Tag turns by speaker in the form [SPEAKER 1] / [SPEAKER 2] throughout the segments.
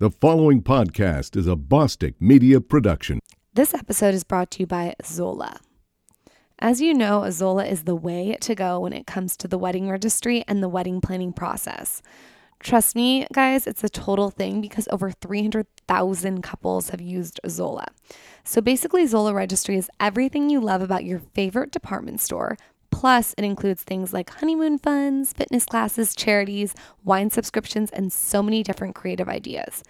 [SPEAKER 1] The following podcast is a Bosstick Media production.
[SPEAKER 2] This episode is brought to you by Zola. As you know, Zola is the way to go when it comes to the wedding registry and the wedding planning process. Trust me, guys, it's a total thing because over 300,000 couples have used Zola. So basically, Zola Registry is everything you love about your favorite department store. Plus, it includes things like honeymoon funds, fitness classes, charities, wine subscriptions, and so many different creative ideas.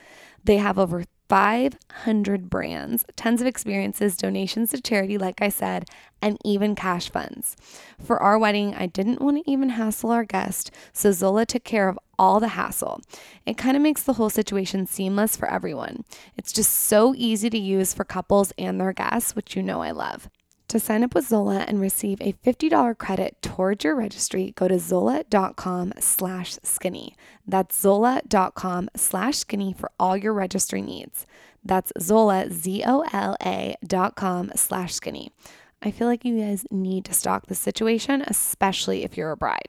[SPEAKER 2] They have over 500 brands, tons of experiences, donations to charity, like I said, and even cash funds. For our wedding, I didn't want to even hassle our guest, so Zola took care of all the hassle. It kind of makes the whole situation seamless for everyone. It's just so easy to use for couples and their guests, which you know I love. To sign up with Zola and receive a $50 credit towards your registry, go to zola.com slash skinny. That's zola.com slash skinny for all your registry needs. That's Zola, Z-O-L-A dot com slash skinny. I feel like you guys need to stock the situation, especially if you're a bride.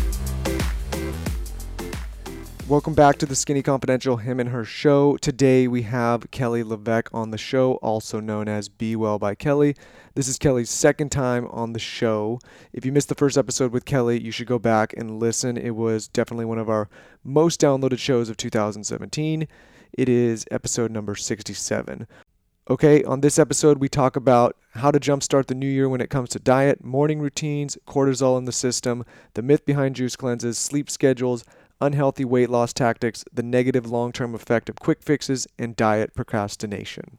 [SPEAKER 3] Welcome back to the Skinny Confidential Him and Her show. Today we have Kelly LeVeque on the show, also known as Be Well by Kelly. This is Kelly's second time on the show. If you missed the first episode with Kelly, you should go back and listen. It was definitely one of our most downloaded shows of 2017. It is episode number 67. Okay, on this episode, we talk about how to jumpstart the new year when it comes to diet, morning routines, cortisol in the system, the myth behind juice cleanses, sleep schedules, unhealthy weight loss tactics, the negative long term effect of quick fixes, and diet procrastination.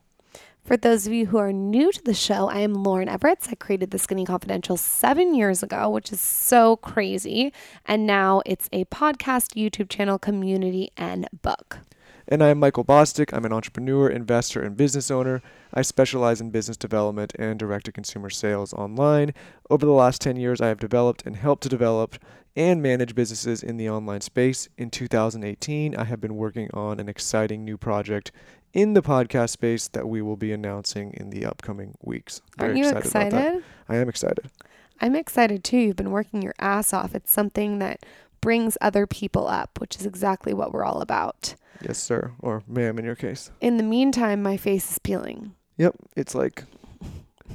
[SPEAKER 2] For those of you who are new to the show, I am Lauryn Evarts. I created the Skinny Confidential seven years ago, which is so crazy. And now it's a podcast, YouTube channel, community, and book.
[SPEAKER 3] And I'm Michael Bosstick. I'm an entrepreneur, investor, and business owner. I specialize in business development and direct to consumer sales online. Over the last 10 years, I have developed and helped to develop and manage businesses in the online space. In 2018, I have been working on an exciting new project in the podcast space that we will be announcing in the upcoming weeks.
[SPEAKER 2] Aren't you
[SPEAKER 3] about that.
[SPEAKER 2] excited?
[SPEAKER 3] I am excited.
[SPEAKER 2] I'm excited too. You've been working your ass off. It's something that brings other people up, which is exactly what we're all about.
[SPEAKER 3] Yes, sir. Or ma'am in your case.
[SPEAKER 2] In the meantime, my face is peeling.
[SPEAKER 3] Yep. It's like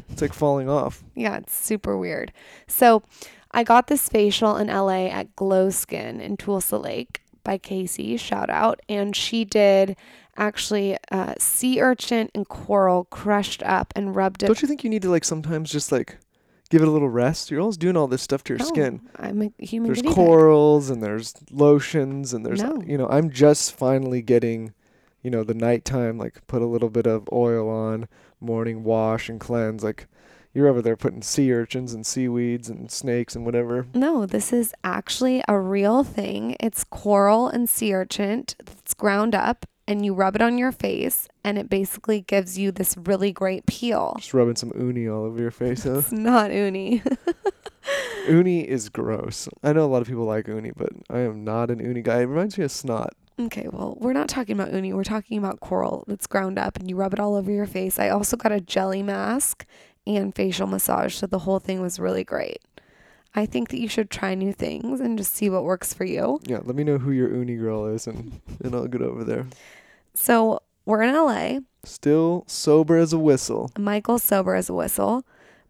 [SPEAKER 3] it's like falling off.
[SPEAKER 2] Yeah, it's super weird. So, I got this facial in LA at Glow Skin in Toluca Lake by Casey, shout out, and she did actually uh, sea urchin and coral crushed up and rubbed it.
[SPEAKER 3] Don't you think you need to like sometimes just like give it a little rest? You're always doing all this stuff to your
[SPEAKER 2] No,
[SPEAKER 3] skin.
[SPEAKER 2] I'm a human.
[SPEAKER 3] There's corals and there's lotions and there's
[SPEAKER 2] No.
[SPEAKER 3] you know, I'm just finally getting, you know, the nighttime like put a little bit of oil on, morning wash and cleanse like you're over there putting sea urchins and seaweeds and snakes and whatever.
[SPEAKER 2] No, this is actually a real thing. It's coral and sea urchin that's ground up, and you rub it on your face, and it basically gives you this really great peel.
[SPEAKER 3] Just rubbing some uni all over your face, huh?
[SPEAKER 2] It's not uni.
[SPEAKER 3] uni is gross. I know a lot of people like uni, but I am not an uni guy. It reminds me of snot.
[SPEAKER 2] okay, well, we're not talking about uni. We're talking about coral that's ground up, and you rub it all over your face. I also got a jelly mask and facial massage, so the whole thing was really great. I think that you should try new things and just see what works for you.
[SPEAKER 3] Yeah, let me know who your uni girl is and, and I'll get over there.
[SPEAKER 2] So, we're in LA.
[SPEAKER 3] Still sober as a whistle.
[SPEAKER 2] Michael's sober as a whistle,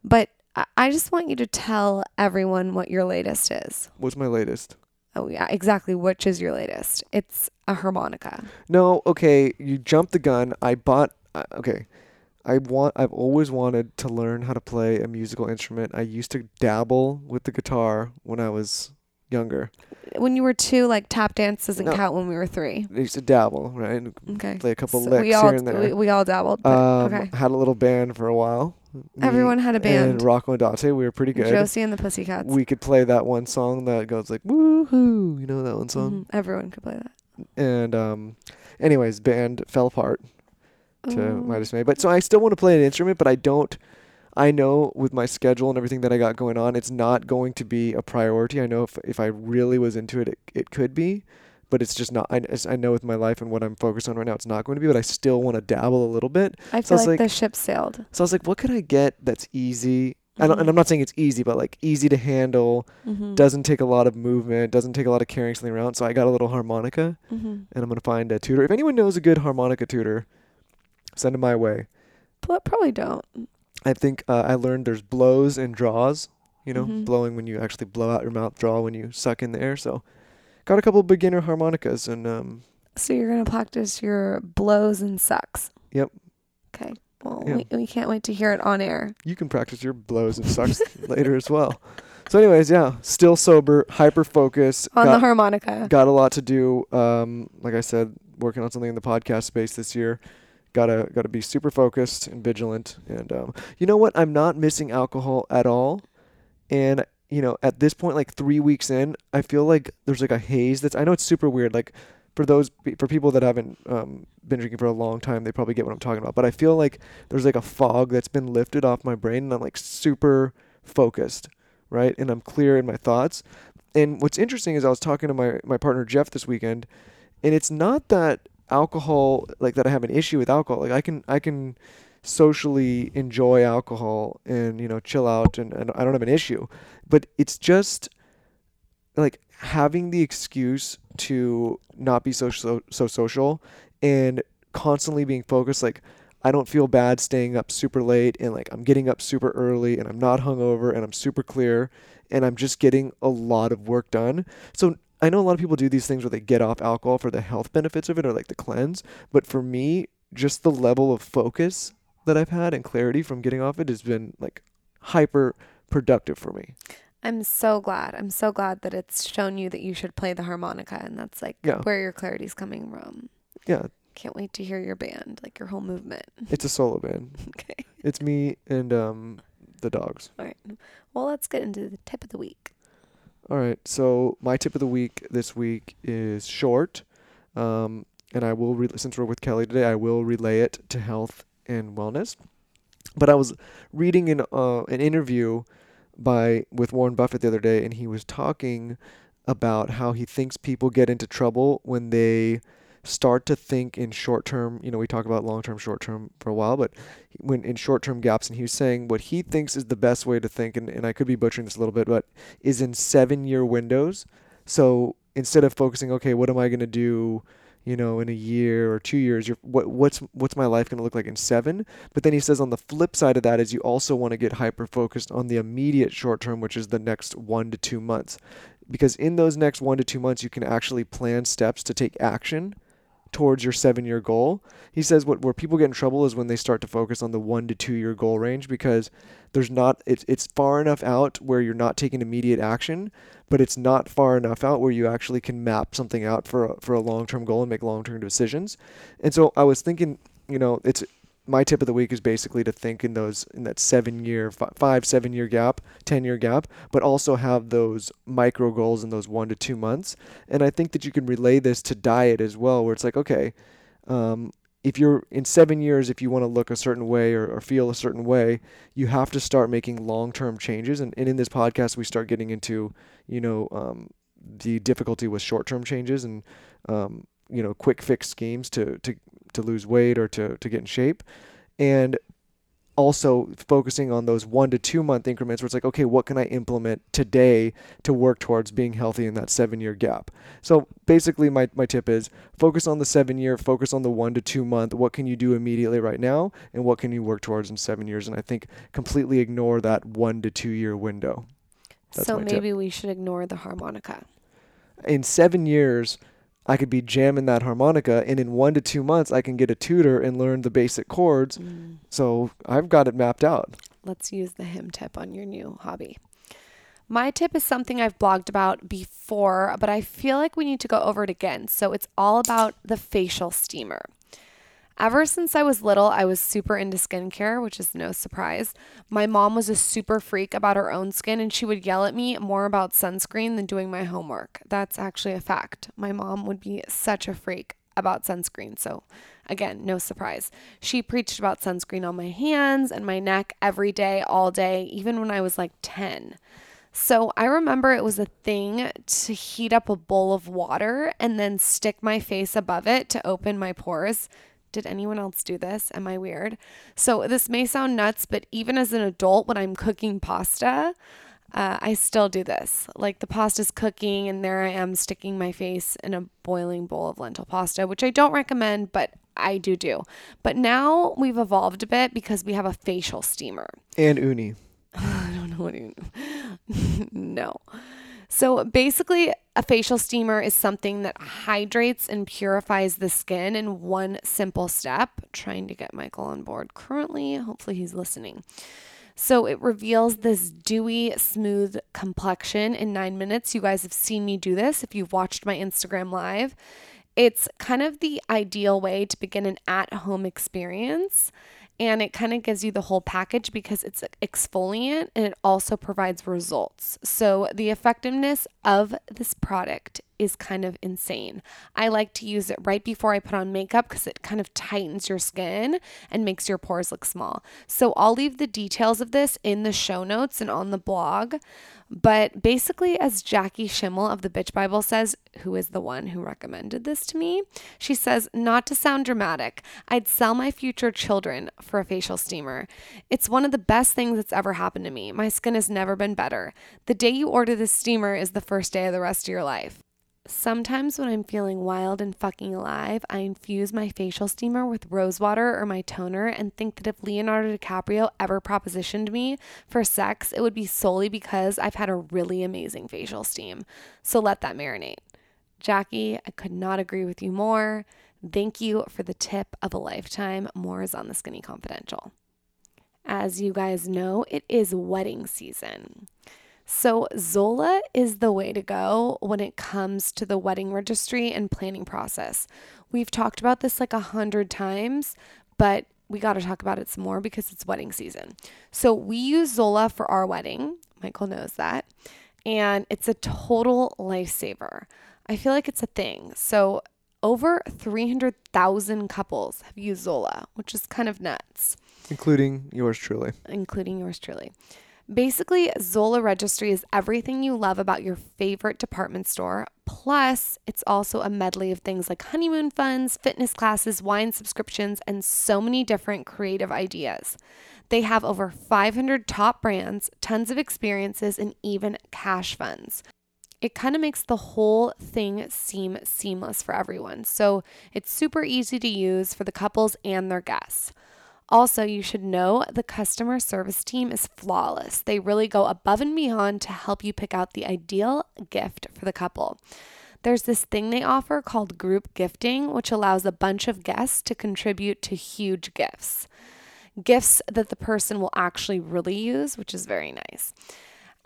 [SPEAKER 2] but I- I just want you to tell everyone what your latest is.
[SPEAKER 3] What's my latest?
[SPEAKER 2] Oh, yeah, exactly. Which is your latest? It's a harmonica.
[SPEAKER 3] No, okay, you jumped the gun. I bought uh, okay. I want I've always wanted to learn how to play a musical instrument. I used to dabble with the guitar when I was younger.
[SPEAKER 2] When you were two, like tap dance doesn't
[SPEAKER 3] No.
[SPEAKER 2] count when we were three.
[SPEAKER 3] I used to dabble, right?
[SPEAKER 2] Okay.
[SPEAKER 3] Play a couple
[SPEAKER 2] So
[SPEAKER 3] licks
[SPEAKER 2] we all
[SPEAKER 3] here and there.
[SPEAKER 2] We, we all dabbled.
[SPEAKER 3] Um,
[SPEAKER 2] okay.
[SPEAKER 3] had a little band for a while. Me
[SPEAKER 2] Everyone had a band.
[SPEAKER 3] And Rocco and Dante, we were pretty good.
[SPEAKER 2] Josie and the Pussycats.
[SPEAKER 3] We could play that one song that goes like woohoo, you know that one song.
[SPEAKER 2] Mhm, Everyone could play that.
[SPEAKER 3] And um, anyways, band fell apart to
[SPEAKER 2] Oh.
[SPEAKER 3] my dismay. But so I still want to play an instrument, but I don't. I know with my schedule and everything that I got going on, it's not going to be a priority. I know if if I really was into it, it, it could be, but it's just not. I, as I know with my life and what I'm focused on right now, it's not going to be. But I still want to dabble a little bit.
[SPEAKER 2] I
[SPEAKER 3] So
[SPEAKER 2] feel
[SPEAKER 3] it's
[SPEAKER 2] like,
[SPEAKER 3] like-
[SPEAKER 2] the ship sailed.
[SPEAKER 3] So I was like, what could I get that's easy? I don't,
[SPEAKER 2] Mhm.
[SPEAKER 3] and I'm not saying it's easy, but like easy to handle,
[SPEAKER 2] Mm-hmm.
[SPEAKER 3] doesn't take a lot of movement, doesn't take a lot of carrying something around. So I got a little harmonica,
[SPEAKER 2] mm-hmm.
[SPEAKER 3] and I'm gonna find a tutor. If anyone knows a good harmonica tutor, send them my way.
[SPEAKER 2] Probably don't.
[SPEAKER 3] I think uh, I learned there's blows and draws. You know,
[SPEAKER 2] Mhm.
[SPEAKER 3] blowing when you actually blow out your mouth, draw when you suck in the air. So, got a couple beginner harmonicas, and um,
[SPEAKER 2] So you're gonna practice your blows and sucks.
[SPEAKER 3] Yep.
[SPEAKER 2] Okay. Well,
[SPEAKER 3] Yeah.
[SPEAKER 2] we, we can't wait to hear it on air.
[SPEAKER 3] you can practice your blows and sucks later as well. So, anyways, yeah, still sober, hyper focused
[SPEAKER 2] On
[SPEAKER 3] got,
[SPEAKER 2] the harmonica.
[SPEAKER 3] got a lot to do. Um, like I said, working on something in the podcast space this year. Gotta gotta be super focused and vigilant. And um, you know what? I'm not missing alcohol at all. And you know, at this point, like three weeks in, I feel like there's like a haze. That's I know it's super weird. Like for those for people that haven't um, been drinking for a long time, they probably get what I'm talking about. But I feel like there's like a fog that's been lifted off my brain, and I'm like super focused, right? And I'm clear in my thoughts. And what's interesting is I was talking to my my partner Jeff this weekend, and it's not that alcohol like that I have an issue with alcohol. Like I can I can socially enjoy alcohol and you know chill out and, and I don't have an issue. But it's just like having the excuse to not be so so, so social and constantly being focused like I don't feel bad staying up super late and like I'm getting up super early and I'm not hungover and I'm super clear and I'm just getting a lot of work done. So I know a lot of people do these things where they get off alcohol for the health benefits of it or like the cleanse, but for me, just the level of focus that I've had and clarity from getting off it has been like hyper productive for me.
[SPEAKER 2] I'm so glad. I'm so glad that it's shown you that you should play the harmonica, and that's like
[SPEAKER 3] Yeah.
[SPEAKER 2] where your clarity's coming from.
[SPEAKER 3] Yeah,
[SPEAKER 2] Can't wait to hear your band, like your whole movement.
[SPEAKER 3] it's a solo band.
[SPEAKER 2] Okay.
[SPEAKER 3] It's me and um the dogs.
[SPEAKER 2] All right. Well, let's get into the tip of the week.
[SPEAKER 3] All right. So my tip of the week this week is short, um, and I will re- since we're with Kelly today, I will relay it to health and wellness. But I was reading an uh, an interview by with Warren Buffett the other day, and he was talking about how he thinks people get into trouble when they start to think in short term. You know, we talk about long term, short term for a while, but when in short term gaps, and he was saying what he thinks is the best way to think, and, and I could be butchering this a little bit, but is in seven year windows. So instead of focusing, okay, what am I going to do, you know, in a year or two years, you're, what what's what's my life going to look like in seven? But then he says on the flip side of that is you also want to get hyper focused on the immediate short term, which is the next one to two months, because in those next one to two months you can actually plan steps to take action towards your seven year goal. He says what where people get in trouble is when they start to focus on the one to two year goal range because there's not it's it's far enough out where you're not taking immediate action, but it's not far enough out where you actually can map something out for a, for a long term goal and make long term decisions. And so I was thinking, you know, it's my tip of the week is basically to think in those in that seven year, fi- five seven year gap, ten year gap, but also have those micro goals in those one to two months. And I think that you can relay this to diet as well, where it's like, okay, um, if you're in seven years, if you want to look a certain way or, or feel a certain way, you have to start making long term changes. And, and in this podcast, we start getting into, you know, um, the difficulty with short term changes and, um, you know, quick fix schemes to, to, to lose weight or to, to get in shape. And also focusing on those one to two month increments where it's like, okay, what can I implement today to work towards being healthy in that seven year gap? So basically, my, my tip is focus on the seven year, focus on the one to two month. What can you do immediately right now? And what can you work towards in seven years? And I think completely ignore that one to two year window. That's
[SPEAKER 2] so
[SPEAKER 3] my tip.
[SPEAKER 2] maybe we should ignore the harmonica.
[SPEAKER 3] In seven years, I could be jamming that harmonica, and in one to two months, I can get a tutor and learn the basic chords.
[SPEAKER 2] Mm.
[SPEAKER 3] So I've got it mapped out.
[SPEAKER 2] Let's use the him tip on your new hobby. My tip is something I've blogged about before, but I feel like we need to go over it again. So it's all about the facial steamer. Ever since I was little, I was super into skincare, which is no surprise. My mom was a super freak about her own skin, and she would yell at me more about sunscreen than doing my homework. That's actually a fact. My mom would be such a freak. about sunscreen. So, again, no surprise. She preached about sunscreen on my hands and my neck every day, all day, even when I was like 10. So I remember it was a thing to heat up a bowl of water and then stick my face above it to open my pores. Did anyone else do this? Am I weird? So this may sound nuts, but even as an adult, when I'm cooking pasta, uh, I still do this. Like the pasta's cooking, and there I am sticking my face in a boiling bowl of lentil pasta, which I don't recommend, but I do do. But now we've evolved a bit because we have a facial steamer.
[SPEAKER 3] And uni.
[SPEAKER 2] I don't know what you no. So basically, a facial steamer is something that hydrates and purifies the skin in one simple step. Trying to get Michael on board currently. Hopefully, he's listening. So it reveals this dewy, smooth complexion in nine minutes. You guys have seen me do this if you've watched my Instagram live. It's kind of the ideal way to begin an at home experience and it kind of gives you the whole package because it's exfoliant and it also provides results. So the effectiveness of this product is kind of insane. I like to use it right before I put on makeup because it kind of tightens your skin and makes your pores look small. So I'll leave the details of this in the show notes and on the blog. But basically, as Jackie Schimmel of the Bitch Bible says, who is the one who recommended this to me, she says, not to sound dramatic, I'd sell my future children for a facial steamer. It's one of the best things that's ever happened to me. My skin has never been better. The day you order this steamer is the first day of the rest of your life. Sometimes when I'm feeling wild and fucking alive, I infuse my facial steamer with rose water or my toner and think that if Leonardo DiCaprio ever propositioned me for sex, it would be solely because I've had a really amazing facial steam. So let that marinate. Jackie, I could not agree with you more. Thank you for the tip of a lifetime. More is on the Skinny Confidential. As you guys know, it is wedding season. So, Zola is the way to go when it comes to the wedding registry and planning process. We've talked about this like a hundred times, but we got to talk about it some more because it's wedding season. So, we use Zola for our wedding. Michael knows that. And it's a total lifesaver. I feel like it's a thing. So, over 300,000 couples have used Zola, which is kind of nuts.
[SPEAKER 3] Including yours truly.
[SPEAKER 2] Including yours truly. Basically, Zola Registry is everything you love about your favorite department store. Plus, it's also a medley of things like honeymoon funds, fitness classes, wine subscriptions, and so many different creative ideas. They have over 500 top brands, tons of experiences, and even cash funds. It kind of makes the whole thing seem seamless for everyone. So it's super easy to use for the couples and their guests. Also, you should know the customer service team is flawless. They really go above and beyond to help you pick out the ideal gift for the couple. There's this thing they offer called group gifting, which allows a bunch of guests to contribute to huge gifts. Gifts that the person will actually really use, which is very nice.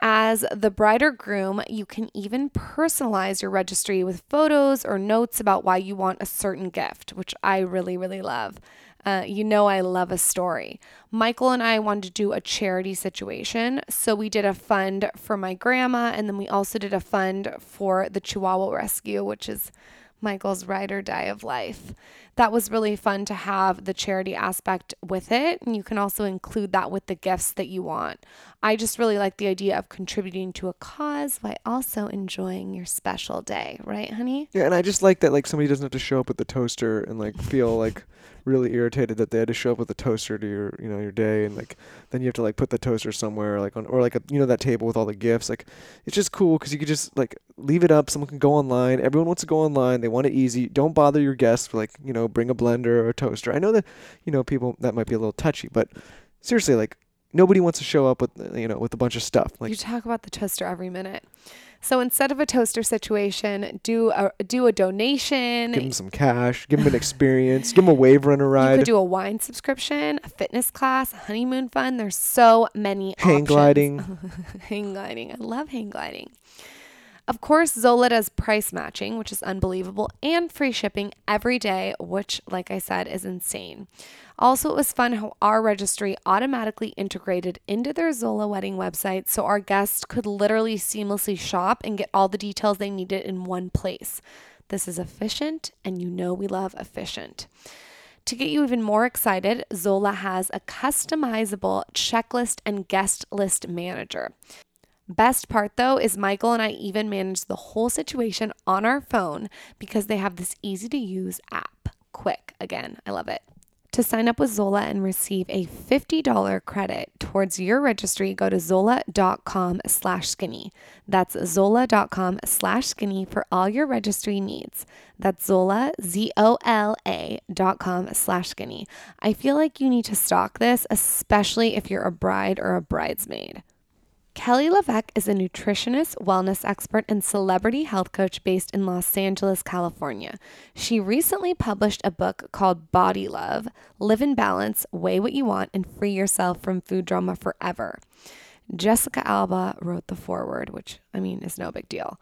[SPEAKER 2] As the bride or groom, you can even personalize your registry with photos or notes about why you want a certain gift, which I really, really love. Uh, you know, I love a story. Michael and I wanted to do a charity situation. So we did a fund for my grandma, and then we also did a fund for the Chihuahua Rescue, which is Michael's ride or die of life. That was really fun to have the charity aspect with it. And you can also include that with the gifts that you want. I just really like the idea of contributing to a cause while also enjoying your special day, right, honey?
[SPEAKER 3] Yeah, and I just like that like somebody doesn't have to show up with the toaster and like feel like really irritated that they had to show up with a toaster to your you know your day and like then you have to like put the toaster somewhere like on or like a you know that table with all the gifts like it's just cool because you could just like leave it up someone can go online everyone wants to go online they want it easy don't bother your guests like you know bring a blender or a toaster. I know that you know people that might be a little touchy but seriously like nobody wants to show up with you know with a bunch of stuff like
[SPEAKER 2] you talk about the toaster every minute so instead of a toaster situation, do a do a donation.
[SPEAKER 3] Give them some cash. Give them an experience. give them a wave runner ride.
[SPEAKER 2] You could do a wine subscription, a fitness class, a honeymoon fund. There's so many
[SPEAKER 3] hang
[SPEAKER 2] options.
[SPEAKER 3] gliding.
[SPEAKER 2] hang gliding. I love hang gliding. Of course, Zola does price matching, which is unbelievable, and free shipping every day, which, like I said, is insane. Also, it was fun how our registry automatically integrated into their Zola wedding website so our guests could literally seamlessly shop and get all the details they needed in one place. This is efficient, and you know we love efficient. To get you even more excited, Zola has a customizable checklist and guest list manager. Best part though is Michael and I even manage the whole situation on our phone because they have this easy to use app. Quick, again, I love it. To sign up with Zola and receive a $50 credit towards your registry, go to zola.com slash skinny. That's zola.com slash skinny for all your registry needs. That's Zola, Z-O-L-A dot com slash skinny. I feel like you need to stock this, especially if you're a bride or a bridesmaid. Kelly LeVeque is a nutritionist, wellness expert, and celebrity health coach based in Los Angeles, California. She recently published a book called Body Love Live in Balance, Weigh What You Want, and Free Yourself from Food Drama Forever. Jessica Alba wrote the foreword, which I mean is no big deal.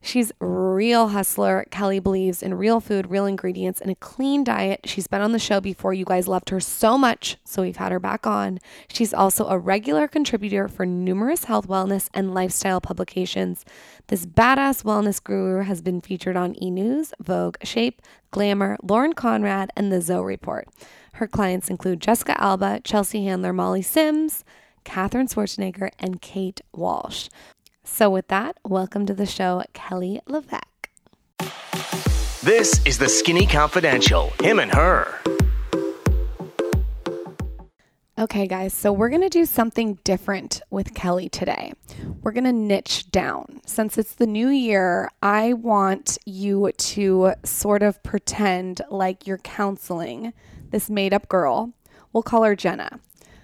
[SPEAKER 2] She's real hustler. Kelly believes in real food, real ingredients, and a clean diet. She's been on the show before. You guys loved her so much, so we've had her back on. She's also a regular contributor for numerous health, wellness, and lifestyle publications. This badass wellness guru has been featured on E! News, Vogue, Shape, Glamour, Lauren Conrad, and The Zoe Report. Her clients include Jessica Alba, Chelsea Handler, Molly Sims, Katherine Schwarzenegger, and Kate Walsh. So, with that, welcome to the show, Kelly LeVeque.
[SPEAKER 4] This is the Skinny Confidential, him and her.
[SPEAKER 2] Okay, guys, so we're going to do something different with Kelly today. We're going to niche down. Since it's the new year, I want you to sort of pretend like you're counseling this made up girl. We'll call her Jenna.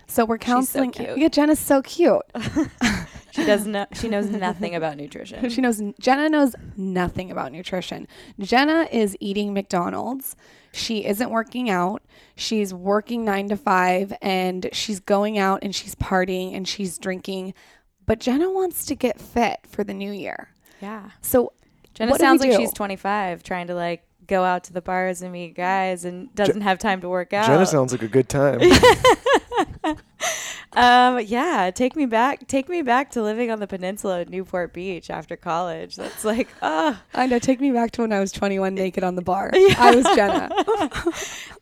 [SPEAKER 2] So we're counseling.
[SPEAKER 5] cute.
[SPEAKER 2] Yeah, Jenna's so cute.
[SPEAKER 5] She does know. She knows nothing about nutrition.
[SPEAKER 2] She knows Jenna knows nothing about nutrition. Jenna is eating McDonald's. She isn't working out. She's working 9 to 5 and she's going out and she's partying and she's drinking. But Jenna wants to get fit for the new year.
[SPEAKER 5] Yeah.
[SPEAKER 2] So
[SPEAKER 5] Jenna
[SPEAKER 2] what do we
[SPEAKER 5] sounds like
[SPEAKER 2] do?
[SPEAKER 5] she's 25, trying to like go out to the bars and meet guys, and doesn't have time to work out.
[SPEAKER 3] Jenna sounds like a good time.
[SPEAKER 5] Um, yeah, take me back. Take me back to living on the peninsula at Newport Beach after college. That's like, oh,
[SPEAKER 2] I know, take me back to when I was 21 naked on the bar. I was Jenna.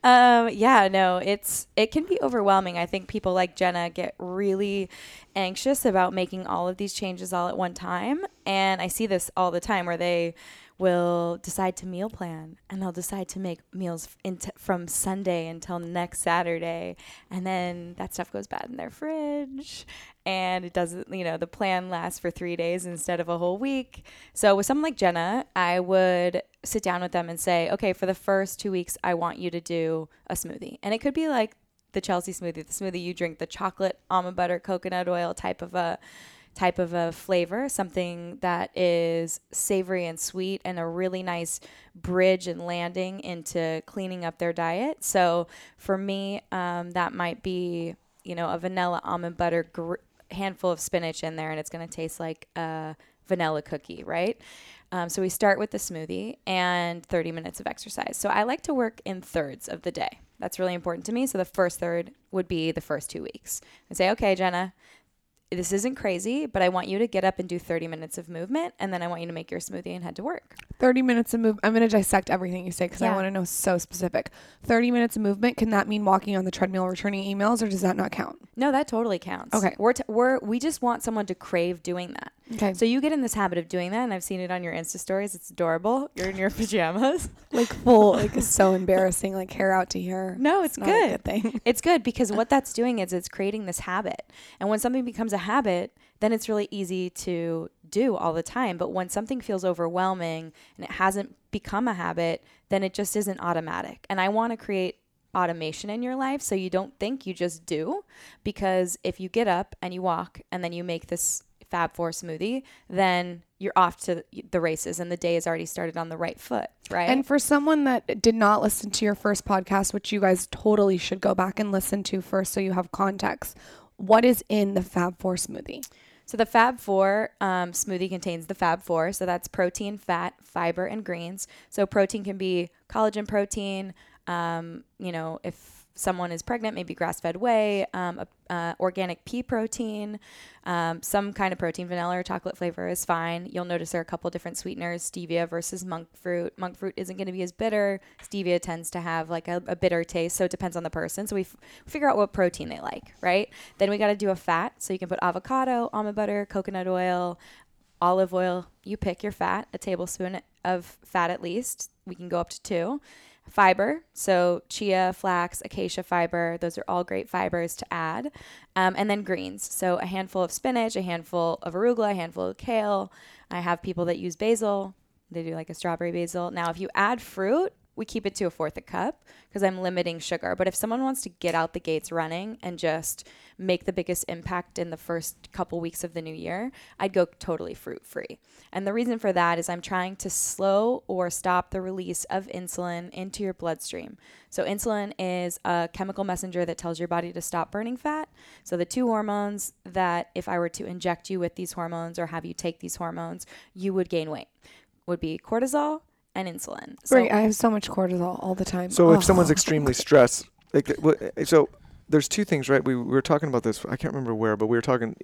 [SPEAKER 5] um, yeah, no, it's it can be overwhelming. I think people like Jenna get really anxious about making all of these changes all at one time, and I see this all the time where they will decide to meal plan and they'll decide to make meals into, from Sunday until next Saturday and then that stuff goes bad in their fridge and it doesn't you know the plan lasts for 3 days instead of a whole week. So with someone like Jenna I would sit down with them and say okay for the first 2 weeks I want you to do a smoothie. And it could be like the Chelsea smoothie the smoothie you drink the chocolate almond butter coconut oil type of a type of a flavor, something that is savory and sweet and a really nice bridge and landing into cleaning up their diet. So for me, um, that might be, you know, a vanilla almond butter gr- handful of spinach in there and it's going to taste like a vanilla cookie, right? Um, so we start with the smoothie and 30 minutes of exercise. So I like to work in thirds of the day. That's really important to me. So the first third would be the first two weeks. I say, okay, Jenna, this isn't crazy, but I want you to get up and do 30 minutes of movement, and then I want you to make your smoothie and head to work.
[SPEAKER 2] 30 minutes of move. I'm going to dissect everything you say because I want to know so specific. 30 minutes of movement, can that mean walking on the treadmill, returning emails, or does that not count?
[SPEAKER 5] No, that totally counts.
[SPEAKER 2] Okay.
[SPEAKER 5] we're t- we're we just want someone to crave doing that.
[SPEAKER 2] Okay.
[SPEAKER 5] So you get in this habit of doing that, and I've seen it on your Insta stories. It's adorable. You're in your pajamas.
[SPEAKER 2] like full, like so embarrassing, like hair out to here.
[SPEAKER 5] No, it's
[SPEAKER 2] not a
[SPEAKER 5] good.
[SPEAKER 2] good thing.
[SPEAKER 5] It's good because what that's doing is it's creating this habit. And when something becomes a habit, then it's really easy to do all the time. But when something feels overwhelming and it hasn't become a habit, then it just isn't automatic. And I want to create automation in your life so you don't think you just do because if you get up and you walk and then you make this fab four smoothie then you're off to the races and the day has already started on the right foot right
[SPEAKER 2] And for someone that did not listen to your first podcast, which you guys totally should go back and listen to first so you have context, what is in the Fab Four smoothie?
[SPEAKER 5] So the Fab Four um, smoothie contains the Fab Four. So that's protein, fat, fiber, and greens. So protein can be collagen protein. Um, you know, if someone is pregnant, maybe grass-fed whey, um, a, uh, organic pea protein, um, some kind of protein, vanilla or chocolate flavor is fine. You'll notice there are a couple different sweeteners, stevia versus monk fruit. Monk fruit isn't going to be as bitter. Stevia tends to have like a, a bitter taste, so it depends on the person. So we f- figure out what protein they like, right? Then we got to do a fat. So you can put avocado, almond butter, coconut oil, olive oil. You pick your fat, a tablespoon of fat at least. We can go up to two. Fiber, so chia, flax, acacia fiber, those are all great fibers to add. Um, and then greens, so a handful of spinach, a handful of arugula, a handful of kale. I have people that use basil, they do like a strawberry basil. Now, if you add fruit, we keep it to a fourth a cup because I'm limiting sugar. But if someone wants to get out the gates running and just make the biggest impact in the first couple weeks of the new year, I'd go totally fruit free. And the reason for that is I'm trying to slow or stop the release of insulin into your bloodstream. So, insulin is a chemical messenger that tells your body to stop burning fat. So, the two hormones that if I were to inject you with these hormones or have you take these hormones, you would gain weight would be cortisol and insulin. So
[SPEAKER 2] Right, I have so much cortisol all the time.
[SPEAKER 3] So
[SPEAKER 2] Ugh.
[SPEAKER 3] if someone's extremely stressed, like th- so there's two things, right? We, we were talking about this. I can't remember where, but we were talking.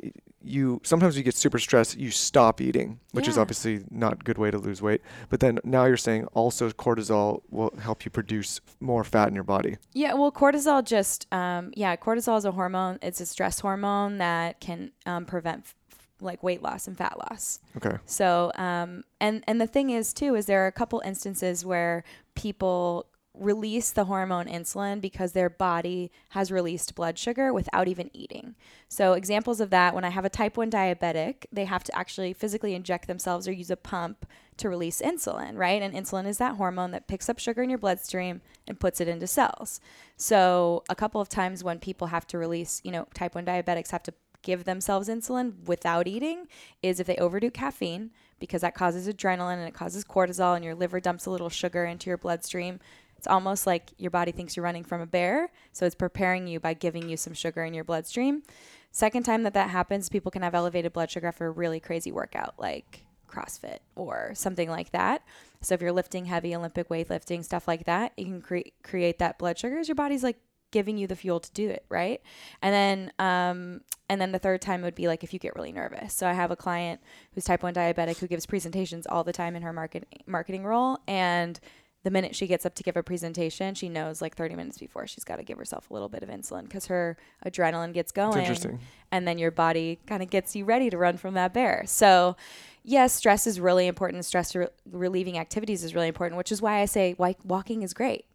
[SPEAKER 3] You sometimes you get super stressed, you stop eating, which is obviously not a good way to lose weight. But then now you're saying also cortisol will help you produce more fat in your body.
[SPEAKER 5] Yeah, well, cortisol just, um, yeah, cortisol is a hormone. It's a stress hormone that can um, prevent f- like weight loss and fat loss.
[SPEAKER 3] Okay.
[SPEAKER 5] So, um, and and the thing is too is there are a couple instances where people release the hormone insulin because their body has released blood sugar without even eating. So, examples of that when I have a type 1 diabetic, they have to actually physically inject themselves or use a pump to release insulin, right? And insulin is that hormone that picks up sugar in your bloodstream and puts it into cells. So, a couple of times when people have to release, you know, type 1 diabetics have to give themselves insulin without eating is if they overdo caffeine because that causes adrenaline and it causes cortisol and your liver dumps a little sugar into your bloodstream. It's almost like your body thinks you're running from a bear, so it's preparing you by giving you some sugar in your bloodstream. Second time that that happens, people can have elevated blood sugar after a really crazy workout like CrossFit or something like that. So if you're lifting heavy Olympic weightlifting stuff like that, you can cre- create that blood sugar as your body's like giving you the fuel to do it, right? And then um and then the third time would be like if you get really nervous. So I have a client who's type 1 diabetic who gives presentations all the time in her market marketing role and the minute she gets up to give a presentation, she knows like 30 minutes before she's got to give herself a little bit of insulin because her adrenaline gets going.
[SPEAKER 3] interesting.
[SPEAKER 5] And then your body kind of gets you ready to run from that bear. So, yes, stress is really important. Stress re- relieving activities is really important, which is why I say like walking is great.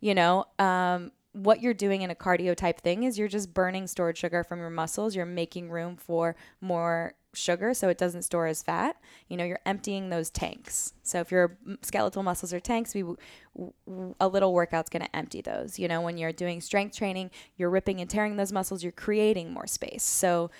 [SPEAKER 5] You know, um, what you're doing in a cardio type thing is you're just burning stored sugar from your muscles. You're making room for more sugar so it doesn't store as fat. You know, you're emptying those tanks. So if your skeletal muscles are tanks, we a little workout's going to empty those. You know, when you're doing strength training, you're ripping and tearing those muscles, you're creating more space. So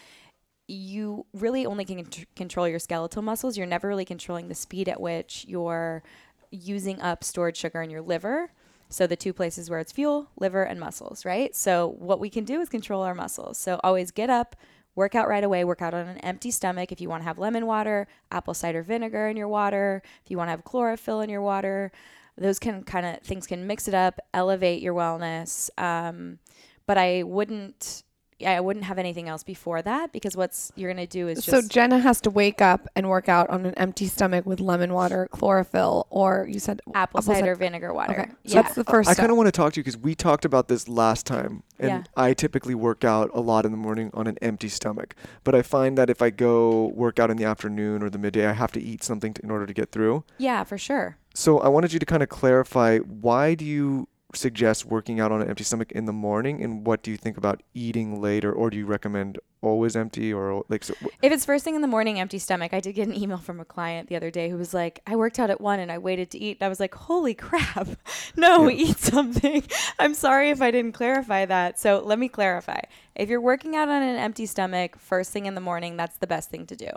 [SPEAKER 5] you really only can contr- control your skeletal muscles. You're never really controlling the speed at which you're using up stored sugar in your liver. So the two places where it's fuel, liver, and muscles, right? So what we can do is control our muscles. So always get up, work out right away, work out on an empty stomach. If you want to have lemon water, apple cider vinegar in your water, if you want to have chlorophyll in your water, those can kind of things can mix it up, elevate your wellness. Um, but I wouldn't, I wouldn't have anything else before that because what's you're gonna do is just So
[SPEAKER 2] Jenna has to wake up and work out on an empty stomach with lemon water, chlorophyll, or you said
[SPEAKER 5] apple, cider vinegar water.
[SPEAKER 2] Okay, so
[SPEAKER 5] Yeah.
[SPEAKER 2] that's the first
[SPEAKER 3] I
[SPEAKER 2] step.
[SPEAKER 3] kind of want to talk to you because we talked about this last time, and
[SPEAKER 5] Yeah.
[SPEAKER 3] I typically work out a lot in the morning on an empty stomach. But I find that if I go work out in the afternoon or the midday, I have to eat something to, in order to get through.
[SPEAKER 5] yeah, for sure.
[SPEAKER 3] So I wanted you to kind of clarify why do you suggest working out on an empty stomach in the morning, and what do you think about eating later, or do you recommend always empty, or like so, wh-
[SPEAKER 5] If it's first thing in the morning, empty stomach, I did get an email from a client the other day who was like, I worked out at one and I waited to eat. And I was like, holy crap. No,
[SPEAKER 3] Yeah.
[SPEAKER 5] eat something. I'm sorry if I didn't clarify that. So let me clarify. If you're working out on an empty stomach first thing in the morning, that's the best thing to do.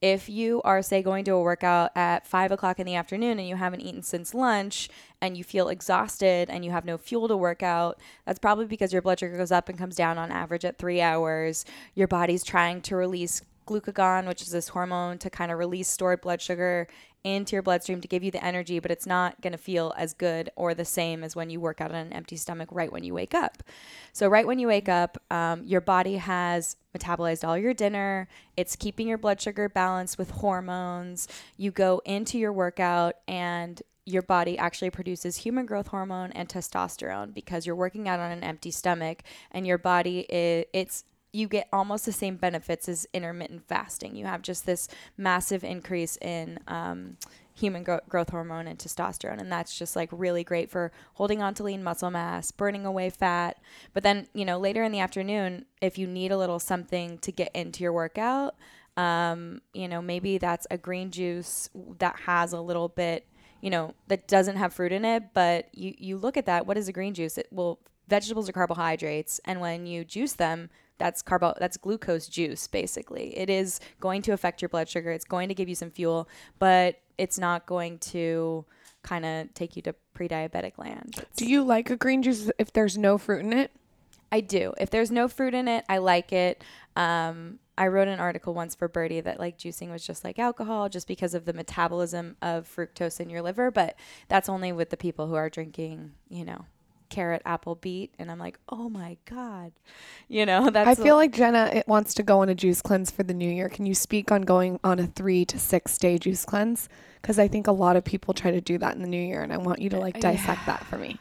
[SPEAKER 5] If you are, say, going to a workout at five o'clock in the afternoon and you haven't eaten since lunch and you feel exhausted and you have no fuel to work out, that's probably because your blood sugar goes up and comes down on average at three hours. Your body's trying to release glucagon, which is this hormone to kind of release stored blood sugar into your bloodstream to give you the energy, but it's not going to feel as good or the same as when you work out on an empty stomach right when you wake up. So, right when you wake up, um, your body has metabolized all your dinner. It's keeping your blood sugar balanced with hormones. You go into your workout and your body actually produces human growth hormone and testosterone because you're working out on an empty stomach and your body is, it's you get almost the same benefits as intermittent fasting. You have just this massive increase in um, human gro- growth hormone and testosterone. And that's just like really great for holding on to lean muscle mass, burning away fat. But then, you know, later in the afternoon, if you need a little something to get into your workout, um, you know, maybe that's a green juice that has a little bit, you know, that doesn't have fruit in it. But you, you look at that, what is a green juice? It will, vegetables are carbohydrates. And when you juice them, that's carbo that's glucose juice basically it is going to affect your blood sugar it's going to give you some fuel but it's not going to kind of take you to pre-diabetic land It's-
[SPEAKER 2] Do you like a green juice if there's no fruit in it?
[SPEAKER 5] I do. If there's no fruit in it, I like it. Um, I wrote an article once for Byrdie that like juicing was just like alcohol, just because of the metabolism of fructose in your liver. But that's only with the people who are drinking, you know, carrot, apple, beet. And I'm like, oh my god, you know, that's.
[SPEAKER 2] I feel like Jenna it wants to go on a juice cleanse for the new year. Can you speak on going on a three to six day juice cleanse? Because I think a lot of people try to do that in the new year, and I want you to uh, like dissect that for me.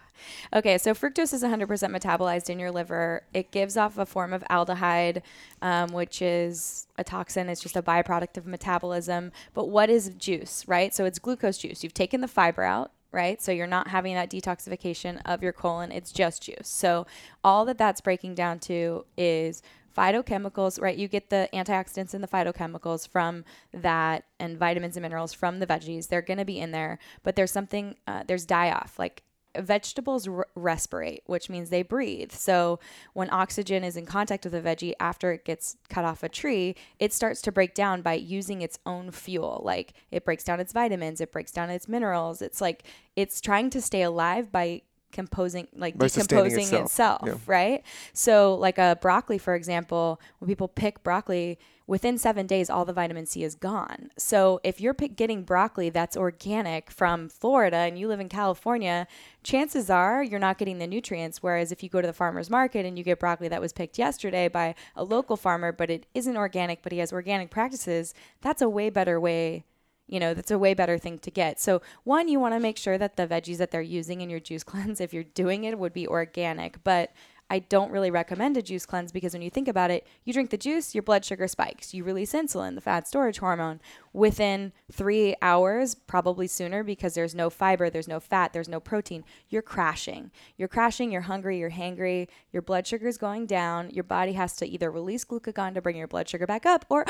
[SPEAKER 5] Okay, so fructose is 100% metabolized in your liver. It gives off a form of aldehyde, um, which is a toxin. It's just a byproduct of metabolism. But what is juice, right? So it's glucose juice. You've taken the fiber out, right? So you're not having that detoxification of your colon. It's just juice. So all that that's breaking down to is phytochemicals, right? You get the antioxidants and the phytochemicals from that and vitamins and minerals from the veggies. They're going to be in there, but there's something, uh, there's die off. Like vegetables r- respirate, which means they breathe. So when oxygen is in contact with a veggie after it gets cut off a tree, it starts to break down by using its own fuel. Like it breaks down its vitamins, it breaks down its minerals. It's like it's trying to stay alive by composing like
[SPEAKER 3] By
[SPEAKER 5] decomposing
[SPEAKER 3] itself.
[SPEAKER 5] itself,
[SPEAKER 3] Yeah.
[SPEAKER 5] right? So like a broccoli for example, when people pick broccoli, within 7 days all the vitamin C is gone. So if you're pick, getting broccoli that's organic from Florida and you live in California, chances are you're not getting the nutrients whereas if you go to the farmer's market and you get broccoli that was picked yesterday by a local farmer but it isn't organic but he has organic practices, that's a way better way you know that's a way better thing to get. So one you want to make sure that the veggies that they're using in your juice cleanse if you're doing it would be organic. But i don't really recommend a juice cleanse because when you think about it you drink the juice your blood sugar spikes. You release insulin the fat storage hormone within three hours probably sooner because there's no fiber there's no fat there's no protein. You're crashing. You're crashing you're hungry you're hangry your blood sugar is going down your body has to either release glucagon to bring your blood sugar back up or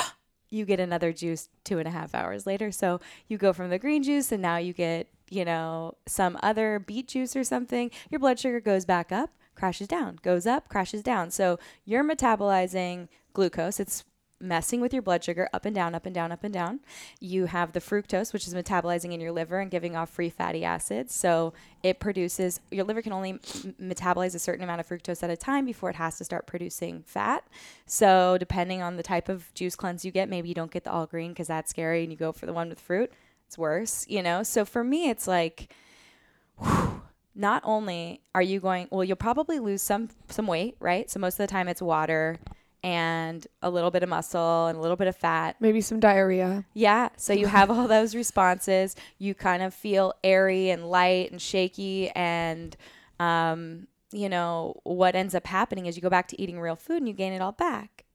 [SPEAKER 5] you get another juice two and a half hours later. So you go from the green juice and now you get, you know, some other beet juice or something. Your blood sugar goes back up, crashes down, goes up, crashes down. So you're metabolizing glucose. It's messing with your blood sugar up and down, up and down, up and down. You have the fructose, which is metabolizing in your liver and giving off free fatty acids. So it produces, your liver can only metabolize a certain amount of fructose at a time before it has to start producing fat. So depending on the type of juice cleanse you get, maybe you don't get the all green because that's scary and you go for the one with fruit. It's worse, you know? So for me, it's like, not only are you going well you'll probably lose some some weight right so most of the time it's water and a little bit of muscle and a little bit of fat.
[SPEAKER 2] Maybe some diarrhea.
[SPEAKER 5] yeah so you have all those responses. You kind of feel airy and light and shaky and um, you know what ends up happening is you go back to eating real food and you gain it all back.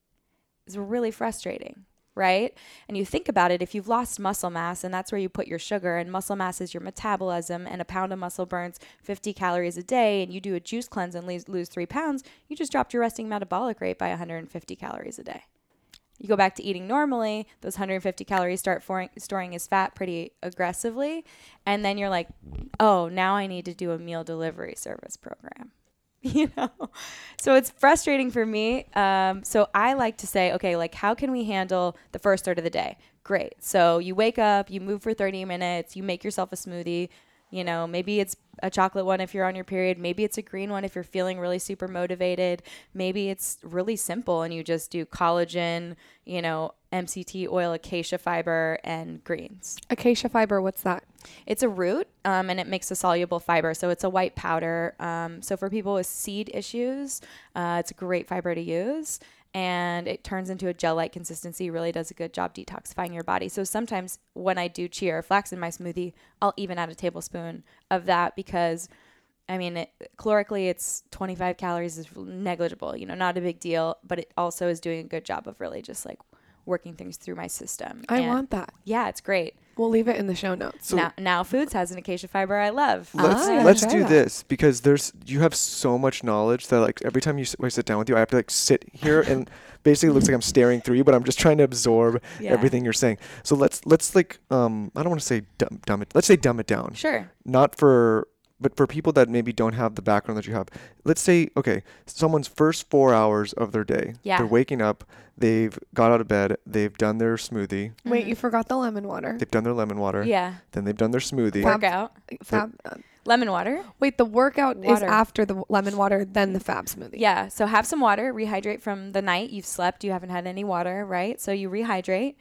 [SPEAKER 5] It's really frustrating right and you think about it if you've lost muscle mass and that's where you put your sugar and muscle mass is your metabolism and a pound of muscle burns 50 calories a day and you do a juice cleanse and lose, three pounds you just dropped your resting metabolic rate by 150 calories a day you go back to eating normally, those 150 calories start for- storing as fat pretty aggressively. And then you're like, oh, now I need to do a meal delivery service program. You know? So it's frustrating for me. Um, so I like to say, okay, like, how can we handle the first third of the day? Great. So you wake up, you move for 30 minutes, you make yourself a smoothie. You know, maybe it's a chocolate one if you're on your period. Maybe it's a green one if you're feeling really super motivated. Maybe it's really simple and you just do collagen, you know, MCT oil, acacia fiber, and greens.
[SPEAKER 2] Acacia fiber, what's that?
[SPEAKER 5] It's a root um, and it makes a soluble fiber. So it's a white powder. Um, so for people with seed issues, uh, it's a great fiber to use. And it turns into a gel like consistency, really does a good job detoxifying your body. So sometimes when I do chia or flax in my smoothie, I'll even add a tablespoon of that because I mean, it, calorically, it's 25 calories is negligible, you know, not a big deal, but it also is doing a good job of really just like working things through my system.
[SPEAKER 2] I
[SPEAKER 5] And
[SPEAKER 2] want that.
[SPEAKER 5] Yeah, it's great.
[SPEAKER 2] We'll leave it in the show notes.
[SPEAKER 5] now, now Foods has an acacia fiber I love.
[SPEAKER 3] Let's
[SPEAKER 2] Ah,
[SPEAKER 3] let's do
[SPEAKER 2] that.
[SPEAKER 3] this because there's you have so much knowledge that like every time you s- I sit down with you, I have to like sit here and basically it looks like I'm staring through you, but I'm just trying to absorb
[SPEAKER 5] Yeah.
[SPEAKER 3] everything you're saying. So let's let's like um I don't want to say dumb, dumb it. Let's say dumb it down.
[SPEAKER 5] Sure.
[SPEAKER 3] Not for but for people that maybe don't have the background that you have. Let's say okay, someone's first 4 hours of their day.
[SPEAKER 5] Yeah.
[SPEAKER 3] They're waking up, they've got out of bed, they've done their smoothie,
[SPEAKER 2] Wait, you forgot the lemon water.
[SPEAKER 3] they've done their lemon water,
[SPEAKER 5] Yeah.
[SPEAKER 3] then they've done their smoothie.
[SPEAKER 5] Workout.
[SPEAKER 2] Fab, uh,
[SPEAKER 5] Lemon water.
[SPEAKER 2] wait, the workout is after the lemon water, then the fab smoothie.
[SPEAKER 5] Yeah. So have some water, rehydrate from the night you've slept, you haven't had any water, right? So you rehydrate,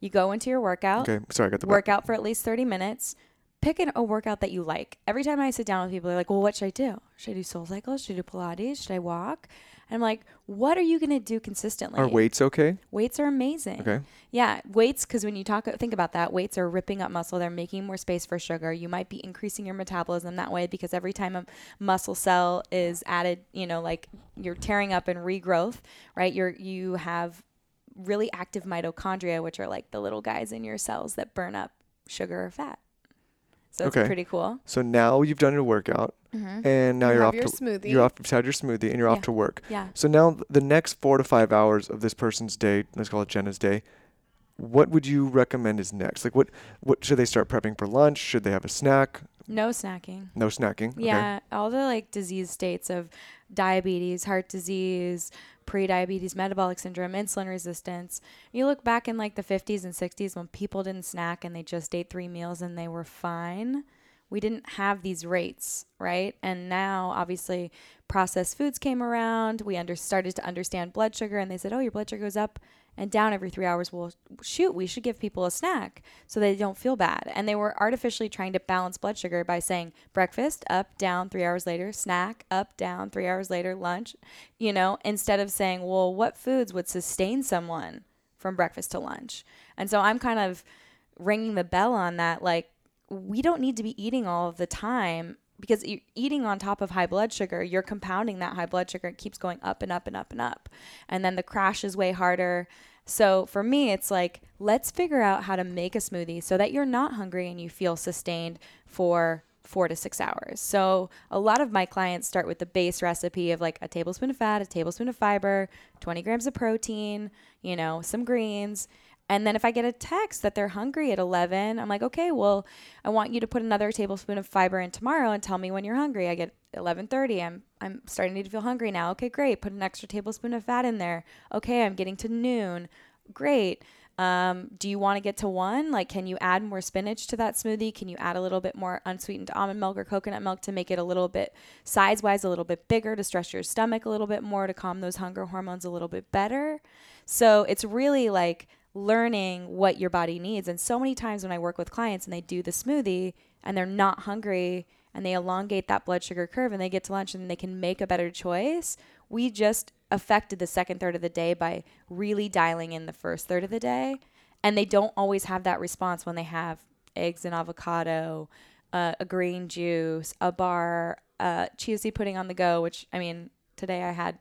[SPEAKER 5] you go into your workout.
[SPEAKER 3] Okay, sorry, I got the back-
[SPEAKER 5] for at least 30 minutes. Pick an, a workout that you like. Every time I sit down with people, they're like, well, what should I do? Should I do SoulCycles? Should I do Pilates? Should I walk? And I'm like, what are you going to do consistently?
[SPEAKER 3] Are weights okay?
[SPEAKER 5] Weights are amazing.
[SPEAKER 3] Okay.
[SPEAKER 5] Yeah, weights because when you talk think about that, weights are ripping up muscle. They're making more space for sugar. You might be increasing your metabolism that way because every time a muscle cell is added, you know, like you're tearing up and regrowth, right? You're you have really active mitochondria, which are like the little guys in your cells that burn up sugar or fat. So it's
[SPEAKER 3] Okay.
[SPEAKER 5] pretty cool.
[SPEAKER 3] So now you've done your workout, mm-hmm. and now
[SPEAKER 2] You
[SPEAKER 3] you're
[SPEAKER 2] have
[SPEAKER 3] off
[SPEAKER 2] your
[SPEAKER 3] to
[SPEAKER 2] smoothie.
[SPEAKER 3] you're off. You've had your smoothie, and you're
[SPEAKER 5] Yeah.
[SPEAKER 3] off to work.
[SPEAKER 5] Yeah.
[SPEAKER 3] So now the next four to five hours of this person's day, let's call it Jenna's day. What would you recommend is next? Like, what what should they start prepping for lunch? Should they have a snack?
[SPEAKER 5] No snacking.
[SPEAKER 3] No snacking. Okay.
[SPEAKER 5] Yeah, all the like disease states of diabetes, heart disease, pre-diabetes, metabolic syndrome, insulin resistance. You look back in like the 50s and 60s when people didn't snack and they just ate three meals and they were fine. We didn't have these rates, right? And now obviously processed foods came around. We under started to understand blood sugar and they said, "Oh, your blood sugar goes up and down every 3 hours." Well, shoot, we should give people a snack so they don't feel bad. And they were artificially trying to balance blood sugar by saying breakfast up, down 3 hours later, snack up, down 3 hours later, lunch, you know, instead of saying, "Well, what foods would sustain someone from breakfast to lunch?" And so I'm kind of ringing the bell on that like we don't need to be eating all of the time because you're eating on top of high blood sugar, you're compounding that high blood sugar. It keeps going up and up and up and up. And then the crash is way harder. So for me, it's like, let's figure out how to make a smoothie so that you're not hungry and you feel sustained for four to six hours. So a lot of my clients start with the base recipe of like a tablespoon of fat, a tablespoon of fiber, 20 grams of protein, you know, some greens. And then if I get a text that they're hungry at 11, I'm like, okay, well, I want you to put another tablespoon of fiber in tomorrow and tell me when you're hungry. I get 11:30. I'm I'm starting to feel hungry now. Okay, great. Put an extra tablespoon of fat in there. Okay, I'm getting to noon. Great. Um, do you want to get to one? Like, can you add more spinach to that smoothie? Can you add a little bit more unsweetened almond milk or coconut milk to make it a little bit size wise, a little bit bigger to stretch your stomach a little bit more to calm those hunger hormones a little bit better? So it's really like learning what your body needs. And so many times when I work with clients and they do the smoothie and they're not hungry and they elongate that blood sugar curve and they get to lunch and they can make a better choice, we just affected the second third of the day by really dialing in the first third of the day. And they don't always have that response when they have eggs and avocado, uh, a green juice, a bar, uh, seed pudding on the go, which I mean, today I had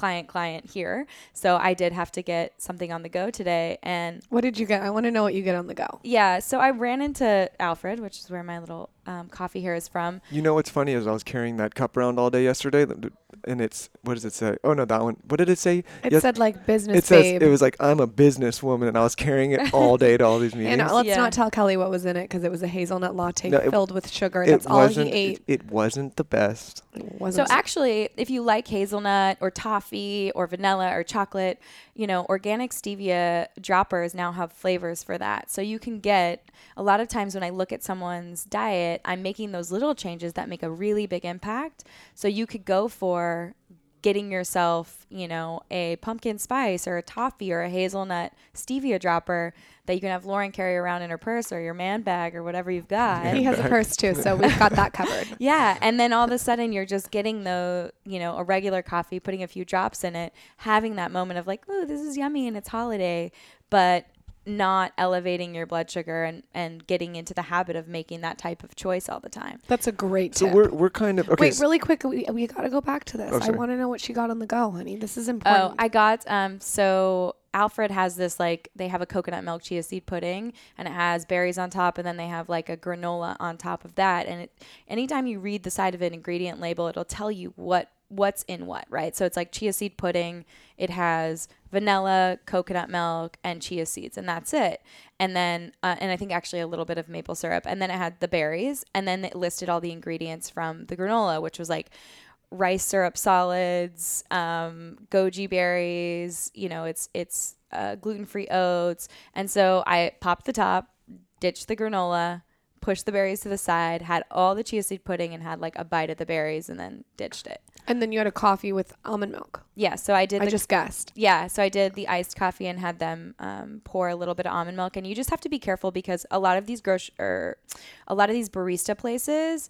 [SPEAKER 5] client client here. So I did have to get something on the go today and
[SPEAKER 2] What did you get? I want to know what you get on the go.
[SPEAKER 5] yeah, so I ran into Alfred, which is where my little um, coffee here is from.
[SPEAKER 3] You know what's funny is I was carrying that cup around all day yesterday, th- th- and it's what does it say? Oh no, that one. What did it say?
[SPEAKER 2] It
[SPEAKER 3] Yes-
[SPEAKER 2] said like business
[SPEAKER 3] it says
[SPEAKER 2] babe.
[SPEAKER 3] it was like I'm a businesswoman, and I was carrying it all day to all these meetings.
[SPEAKER 2] and uh, let's
[SPEAKER 5] Yeah.
[SPEAKER 2] not tell Kelly what was in it because it was a hazelnut latte
[SPEAKER 3] No, it-
[SPEAKER 2] filled with sugar. That's all he ate.
[SPEAKER 3] It, it wasn't the best.
[SPEAKER 2] It
[SPEAKER 5] So
[SPEAKER 2] wasn't
[SPEAKER 5] actually, if you like hazelnut or toffee or vanilla or chocolate, you know, organic stevia droppers now have flavors for that. So you can get a lot of times when I look at someone's diet, I'm making those little changes that make a really big impact. So you could go for getting yourself, you know, a pumpkin spice or a toffee or a hazelnut stevia dropper that you can have Lauryn carry around in her purse or your man bag or whatever you've got.
[SPEAKER 2] He has a purse too, so we've got that covered.
[SPEAKER 5] Yeah, and then all of a sudden you're just getting the, you know, a regular coffee, putting a few drops in it, having that moment of like, "Ooh, this is yummy and it's holiday," but not elevating your blood sugar and and getting into the habit of making that type of choice all the time.
[SPEAKER 2] That's a great
[SPEAKER 3] So
[SPEAKER 2] tip.
[SPEAKER 3] we're we're kind of okay.
[SPEAKER 2] Wait, really quick, we, we got to go back to this.
[SPEAKER 3] Oh,
[SPEAKER 2] I want to know what she got on the go, honey. This is important.
[SPEAKER 5] Oh,
[SPEAKER 2] important.
[SPEAKER 5] I got um so Alfred has this like they have a coconut milk chia seed pudding and it has berries on top and then they have like a granola on top of that and it anytime you read the side of an ingredient label it'll tell you what what's in what, right? So it's like chia seed pudding, it has vanilla, coconut milk and chia seeds and that's it. And then uh, and I think actually a little bit of maple syrup and then it had the berries and then it listed all the ingredients from the granola which was like rice syrup solids, um, goji berries. You know, it's it's uh, gluten free oats, and so I popped the top, ditched the granola, pushed the berries to the side, had all the chia seed pudding, and had like a bite of the berries, and then ditched it.
[SPEAKER 2] and then you had a coffee with almond milk.
[SPEAKER 5] Yeah, so I did.
[SPEAKER 2] I
[SPEAKER 5] the-
[SPEAKER 2] just guessed.
[SPEAKER 5] yeah, so I did the iced coffee and had them um, pour a little bit of almond milk, and you just have to be careful because a lot of these grocery or a lot of these barista places,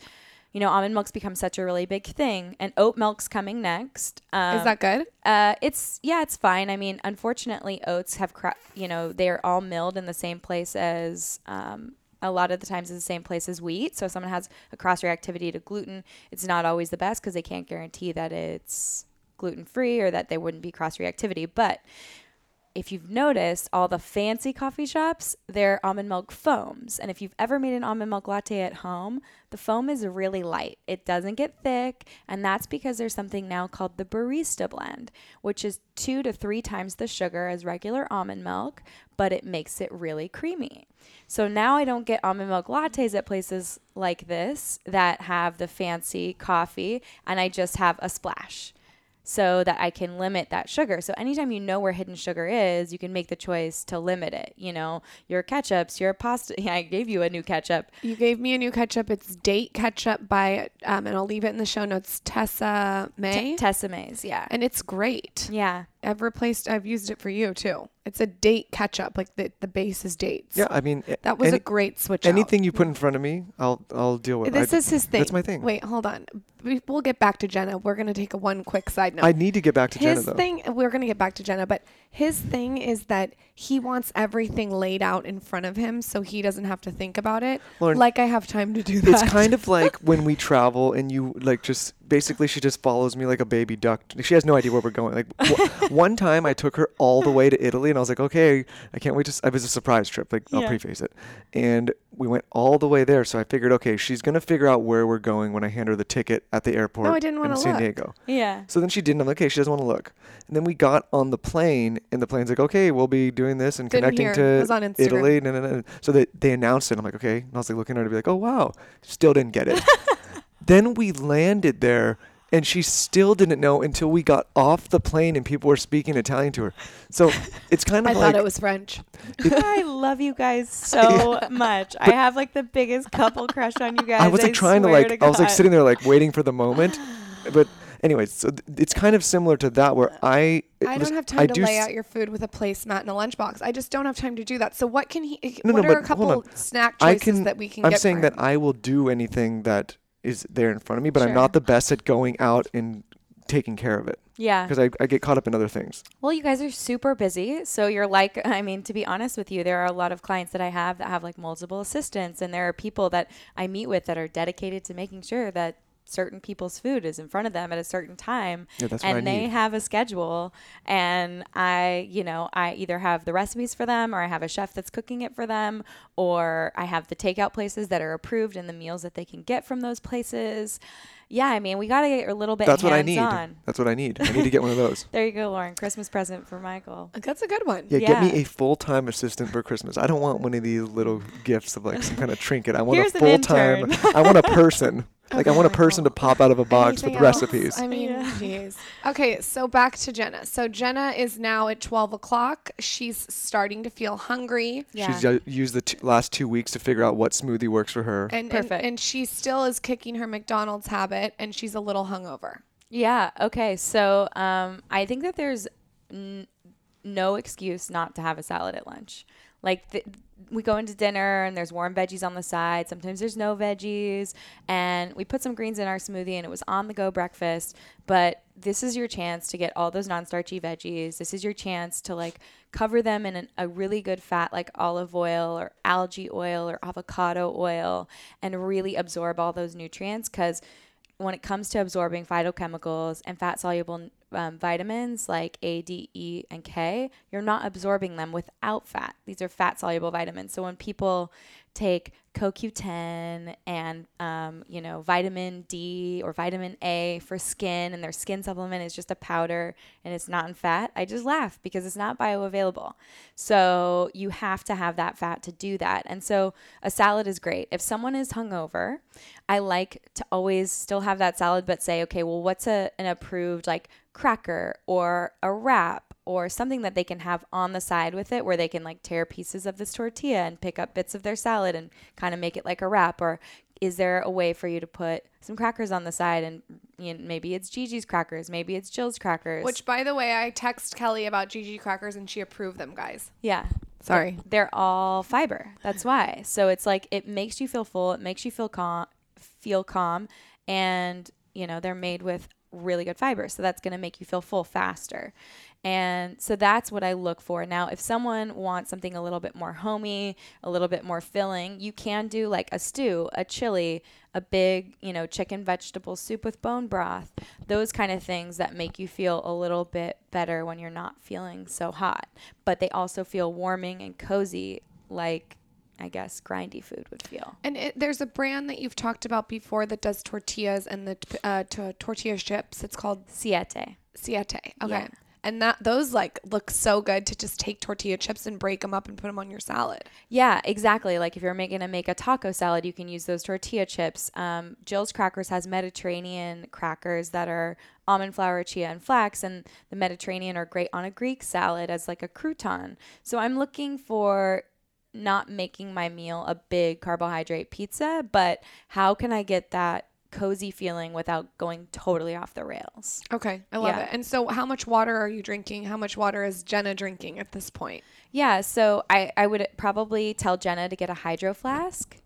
[SPEAKER 5] you know, almond milk's become such a really big thing, and oat milk's coming next. Um,
[SPEAKER 2] is that good?
[SPEAKER 5] uh, it's yeah, it's fine. I mean, unfortunately, oats have cra- you know they're all milled in the same place as um, a lot of the times is the same place as wheat. So if someone has a cross reactivity to gluten, it's not always the best because they can't guarantee that it's gluten free or that there wouldn't be cross reactivity. But if you've noticed, all the fancy coffee shops, they're almond milk foams. And if you've ever made an almond milk latte at home, the foam is really light. It doesn't get thick. And that's because there's something now called the barista blend, which is two to three times the sugar as regular almond milk, but it makes it really creamy. So now I don't get almond milk lattes at places like this that have the fancy coffee, and I just have a splash so that I can limit that sugar. So anytime you know where hidden sugar is, you can make the choice to limit it. You know, your ketchups, your pasta. Yeah, I gave you a new ketchup.
[SPEAKER 2] You gave me a new ketchup. It's date ketchup by, um, and I'll leave it in the show notes. Tessemae, Tessa
[SPEAKER 5] May's, yeah.
[SPEAKER 2] and it's great.
[SPEAKER 5] yeah.
[SPEAKER 2] I've replaced. I've used it for you too. It's a date ketchup. Like the the base is dates.
[SPEAKER 3] yeah, I mean,
[SPEAKER 2] that was
[SPEAKER 3] any-
[SPEAKER 2] a great switch. out.
[SPEAKER 3] anything you put in front of me, I'll I'll deal with.
[SPEAKER 2] This
[SPEAKER 3] I,
[SPEAKER 2] is his thing.
[SPEAKER 3] That's my thing.
[SPEAKER 2] Wait, hold on. We, we'll get back to Jenna. We're gonna take a one quick side note.
[SPEAKER 3] I need to get back to Jenna
[SPEAKER 2] his
[SPEAKER 3] though.
[SPEAKER 2] thing. We're gonna get back to Jenna, but his thing is that he wants everything laid out in front of him, so he doesn't have to think about it.
[SPEAKER 3] Lauryn,
[SPEAKER 2] like I have time to do that.
[SPEAKER 3] It's kind of like when we travel and you like just basically she just follows me like a baby duck. She has no idea where we're going. Like w- one time I took her all the way to Italy and I was like, okay, I can't wait to. S-. It was a surprise trip. Like I'll
[SPEAKER 5] Yeah.
[SPEAKER 3] preface it, and we went all the way there. So I figured, okay, she's gonna figure out where we're going when I hand her the ticket at the airport.
[SPEAKER 2] No, I didn't
[SPEAKER 3] in San
[SPEAKER 2] look.
[SPEAKER 3] Diego.
[SPEAKER 5] Yeah.
[SPEAKER 3] So then she didn't. I'm like, okay, she doesn't want to look. And then we got on the plane, and the plane's like, okay, we'll be doing this and
[SPEAKER 2] Didn't
[SPEAKER 3] connecting
[SPEAKER 2] hear.
[SPEAKER 3] to
[SPEAKER 2] It was on Instagram.
[SPEAKER 3] Italy. No, no, no. So they, they announced it. I'm like, okay. And I was like looking at her to be like, oh, wow. Still didn't get it. then we landed there, and she still didn't know until we got off the plane and people were speaking Italian to her. So it's kind of
[SPEAKER 2] I
[SPEAKER 3] of
[SPEAKER 2] thought it was French.
[SPEAKER 5] I love you guys so much. I have like the biggest couple crush on you guys.
[SPEAKER 3] I was like trying to
[SPEAKER 5] swear
[SPEAKER 3] like I was like sitting there like waiting for the moment, but anyways, so th- it's kind of similar to that where uh, I
[SPEAKER 2] I
[SPEAKER 3] was-
[SPEAKER 2] don't have
[SPEAKER 3] I
[SPEAKER 2] time to
[SPEAKER 3] do
[SPEAKER 2] lay
[SPEAKER 3] s-
[SPEAKER 2] out your food with a placemat and a lunchbox. I just don't have time to do that. So what can he?
[SPEAKER 3] Eh, no,
[SPEAKER 2] what
[SPEAKER 3] no,
[SPEAKER 2] are a
[SPEAKER 3] but hold
[SPEAKER 2] couple
[SPEAKER 3] on.
[SPEAKER 2] snack
[SPEAKER 3] I
[SPEAKER 2] choices
[SPEAKER 3] can.
[SPEAKER 2] that we can get?
[SPEAKER 3] I'm
[SPEAKER 2] get
[SPEAKER 3] saying
[SPEAKER 2] for
[SPEAKER 3] that
[SPEAKER 2] him?
[SPEAKER 3] I will do anything that is there in front of me, but I'm
[SPEAKER 2] Sure.
[SPEAKER 3] not the best at going out and taking care of it
[SPEAKER 5] Yeah.
[SPEAKER 3] because I, I get caught up in other things.
[SPEAKER 5] Well, you guys are super busy. So you're like, I mean, to be honest with you, there are a lot of clients that I have that have like multiple assistants, and there are people that I meet with that are dedicated to making sure that certain people's food is in front of them at a certain time
[SPEAKER 3] Yeah, that's what I
[SPEAKER 5] and they
[SPEAKER 3] need.
[SPEAKER 5] have a schedule and i you know i either have the recipes for them or i have a chef that's cooking it for them or i have the takeout places that are approved and the meals that they can get from those places yeah i mean we got to get a little bit
[SPEAKER 3] That's what I need.
[SPEAKER 5] hands-on.
[SPEAKER 3] That's what I need. I need to get one of those.
[SPEAKER 5] there you go lauryn christmas present for michael uh,
[SPEAKER 2] That's a good one.
[SPEAKER 3] Yeah, get me a full time assistant for Christmas. I don't want one of these little gifts of like some kind of trinket. I want
[SPEAKER 5] Here's
[SPEAKER 3] a full time. I want a person. Like I want a person to pop out of a box
[SPEAKER 2] Anything
[SPEAKER 3] with
[SPEAKER 2] else?
[SPEAKER 3] recipes.
[SPEAKER 2] I mean, jeez. Okay, so back to Jenna. So Jenna is now at 12 o'clock. She's starting to feel hungry.
[SPEAKER 5] yeah
[SPEAKER 3] She's u- used the t- last two weeks to figure out what smoothie works for her.
[SPEAKER 2] And, and,
[SPEAKER 5] Perfect.
[SPEAKER 2] and she still is kicking her McDonald's habit and she's a little hungover.
[SPEAKER 5] Yeah. Okay. So um, I think that there's n- no excuse not to have a salad at lunch. Like th- we go into dinner and there's warm veggies on the side. Sometimes there's no veggies, and we put some greens in our smoothie, and it was on the go breakfast. But this is your chance to get all those non-starchy veggies. This is your chance to like cover them in an, a really good fat like olive oil or algae oil or avocado oil, and really absorb all those nutrients because when it comes to absorbing phytochemicals and fat soluble um, vitamins like A, D, E, and K, you're not absorbing them without fat. These are fat soluble vitamins. So when people take CoQ10 and um, you know vitamin D or vitamin A for skin, and their skin supplement is just a powder and it's not in fat, I just laugh because it's not bioavailable. So you have to have that fat to do that. And so a salad is great. If someone is hungover, I like to always still have that salad, but say, okay, well, what's a, an approved like cracker or a wrap or something that they can have on the side with it where they can like tear pieces of this tortilla and pick up bits of their salad and kind of make it like a wrap or is there a way for you to put some crackers on the side and you know, maybe it's Gigi's crackers, maybe it's Jilz crackers.
[SPEAKER 2] Which, by the way, I text Kelly about Gigi crackers and she approved them, guys.
[SPEAKER 5] yeah.
[SPEAKER 2] Sorry.
[SPEAKER 5] They're all fiber. That's why. So it's like it makes you feel full, it makes you feel calm, feel calm and you know, they're made with really good fiber. So that's going to make you feel full faster. And so that's what I look for. Now, if someone wants something a little bit more homey, a little bit more filling, you can do like a stew, a chili, a big, you know, chicken vegetable soup with bone broth, those kind of things that make you feel a little bit better when you're not feeling so hot. But they also feel warming and cozy, like I guess grindy food would feel.
[SPEAKER 2] And it, there's a brand that you've talked about before that does tortillas and the uh, to- tortilla chips. It's called
[SPEAKER 5] Siete.
[SPEAKER 2] Siete. Okay.
[SPEAKER 5] Yeah.
[SPEAKER 2] And that those like look so good to just take tortilla chips and break them up and put them on your salad.
[SPEAKER 5] Yeah, exactly. Like if you're making to make a taco salad, you can use those tortilla chips. Um, Jilz Crackers has Mediterranean crackers that are almond flour, chia, and flax, and the Mediterranean are great on a Greek salad as like a crouton. So I'm looking for not making my meal a big carbohydrate pizza, but how can I get that cozy feeling without going totally off the rails?
[SPEAKER 2] Okay, I love
[SPEAKER 5] Yeah.
[SPEAKER 2] it. And so, how much water are you drinking? How much water is Jenna drinking at this point?
[SPEAKER 5] Yeah, so I, I would probably tell Jenna to get a hydro flask,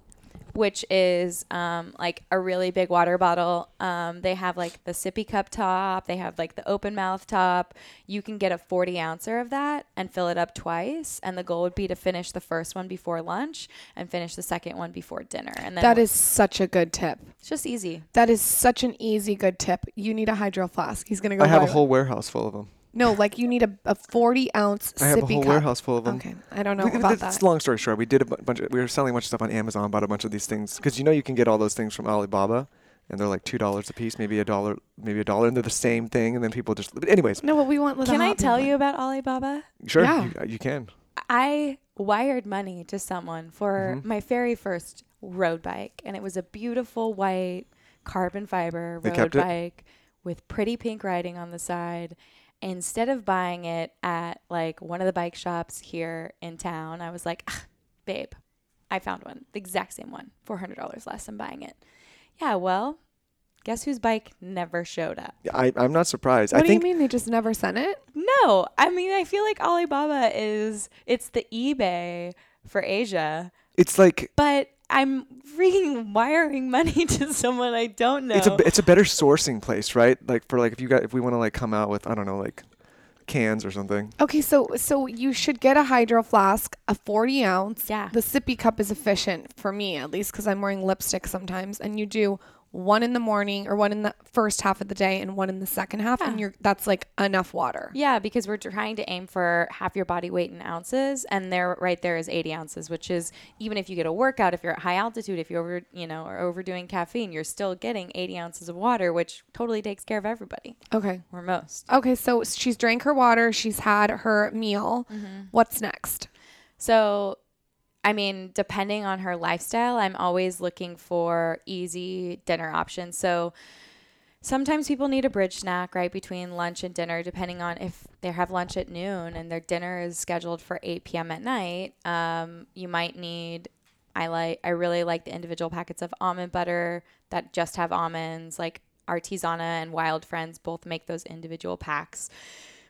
[SPEAKER 5] which is um, like a really big water bottle. Um, they have like the sippy cup top, they have like the open mouth top. You can get a 40 ouncer of that and fill it up twice. And the goal would be to finish the first one before lunch and finish the second one before dinner. And then
[SPEAKER 2] That is such a good tip.
[SPEAKER 5] it's just easy.
[SPEAKER 2] That is such an easy good tip. You need a hydro flask. He's gonna go.
[SPEAKER 3] I have a
[SPEAKER 2] buy-
[SPEAKER 3] whole warehouse full of them.
[SPEAKER 2] No, like you need a, a forty ounce
[SPEAKER 3] I have a
[SPEAKER 2] sippy
[SPEAKER 3] whole
[SPEAKER 2] cup.
[SPEAKER 3] warehouse full of them.
[SPEAKER 2] Okay, I don't know
[SPEAKER 3] We-
[SPEAKER 2] about
[SPEAKER 3] it's
[SPEAKER 2] that.
[SPEAKER 3] long story short. We did a bu- bunch. Of, we were selling a bunch of stuff on Amazon. Bought a bunch of these things because you know you can get all those things from Alibaba, and they're like two dollars a piece, maybe a dollar, maybe a dollar, and they're the same thing. And then people just. But anyways,
[SPEAKER 2] No, but we want. the
[SPEAKER 5] Can I
[SPEAKER 2] hot
[SPEAKER 5] tell
[SPEAKER 2] people.
[SPEAKER 5] you about Alibaba?
[SPEAKER 3] sure,
[SPEAKER 2] Yeah.
[SPEAKER 3] you, uh, you can.
[SPEAKER 5] I wired money to someone for
[SPEAKER 3] Mm-hmm.
[SPEAKER 5] my very first road bike, and it was a beautiful white carbon fiber
[SPEAKER 3] They
[SPEAKER 5] road
[SPEAKER 3] kept it?
[SPEAKER 5] bike with pretty pink writing on the side. Instead of buying it at like one of the bike shops here in town, I was like, "Ah, babe, I found one, the exact same one, $400 less than buying it. Yeah, well, guess whose bike never showed up?
[SPEAKER 3] I, I'm not surprised.
[SPEAKER 2] What
[SPEAKER 3] I
[SPEAKER 2] do
[SPEAKER 3] think
[SPEAKER 2] you mean they just never sent it?
[SPEAKER 5] No, I mean I feel like Alibaba is it's the eBay for Asia,
[SPEAKER 3] it's like
[SPEAKER 5] but I'm freaking wiring money to someone I don't know.
[SPEAKER 3] it's a it's a better sourcing place, right? Like for like if you got if we want to like come out with I don't know like cans or something.
[SPEAKER 2] Okay, so so you should get a hydro flask, a 40 ounce.
[SPEAKER 5] Yeah.
[SPEAKER 2] The sippy cup is efficient for me at least because I'm wearing lipstick sometimes, and you do one in the morning or one in the first half of the day and one in the second half, and you're that's like enough water.
[SPEAKER 5] yeah, because we're trying to aim for half your body weight in ounces, and there right there is 80 ounces, which is even if you get a workout, if you're at high altitude, if you're over you know are overdoing caffeine, you're still getting 80 ounces of water, which totally takes care of everybody
[SPEAKER 2] Okay.
[SPEAKER 5] or most.
[SPEAKER 2] Okay, so she's drank her water, she's had her meal. Mm-hmm. What's next?
[SPEAKER 5] So, I mean, depending on her lifestyle, I'm always looking for easy dinner options. So, sometimes people need a bridge snack right between lunch and dinner, depending on if they have lunch at noon and their dinner is scheduled for 8 p.m. at night. Um, you might need. I like. I really like the individual packets of almond butter that just have almonds. Like Artisana and Wild Friends both make those individual packs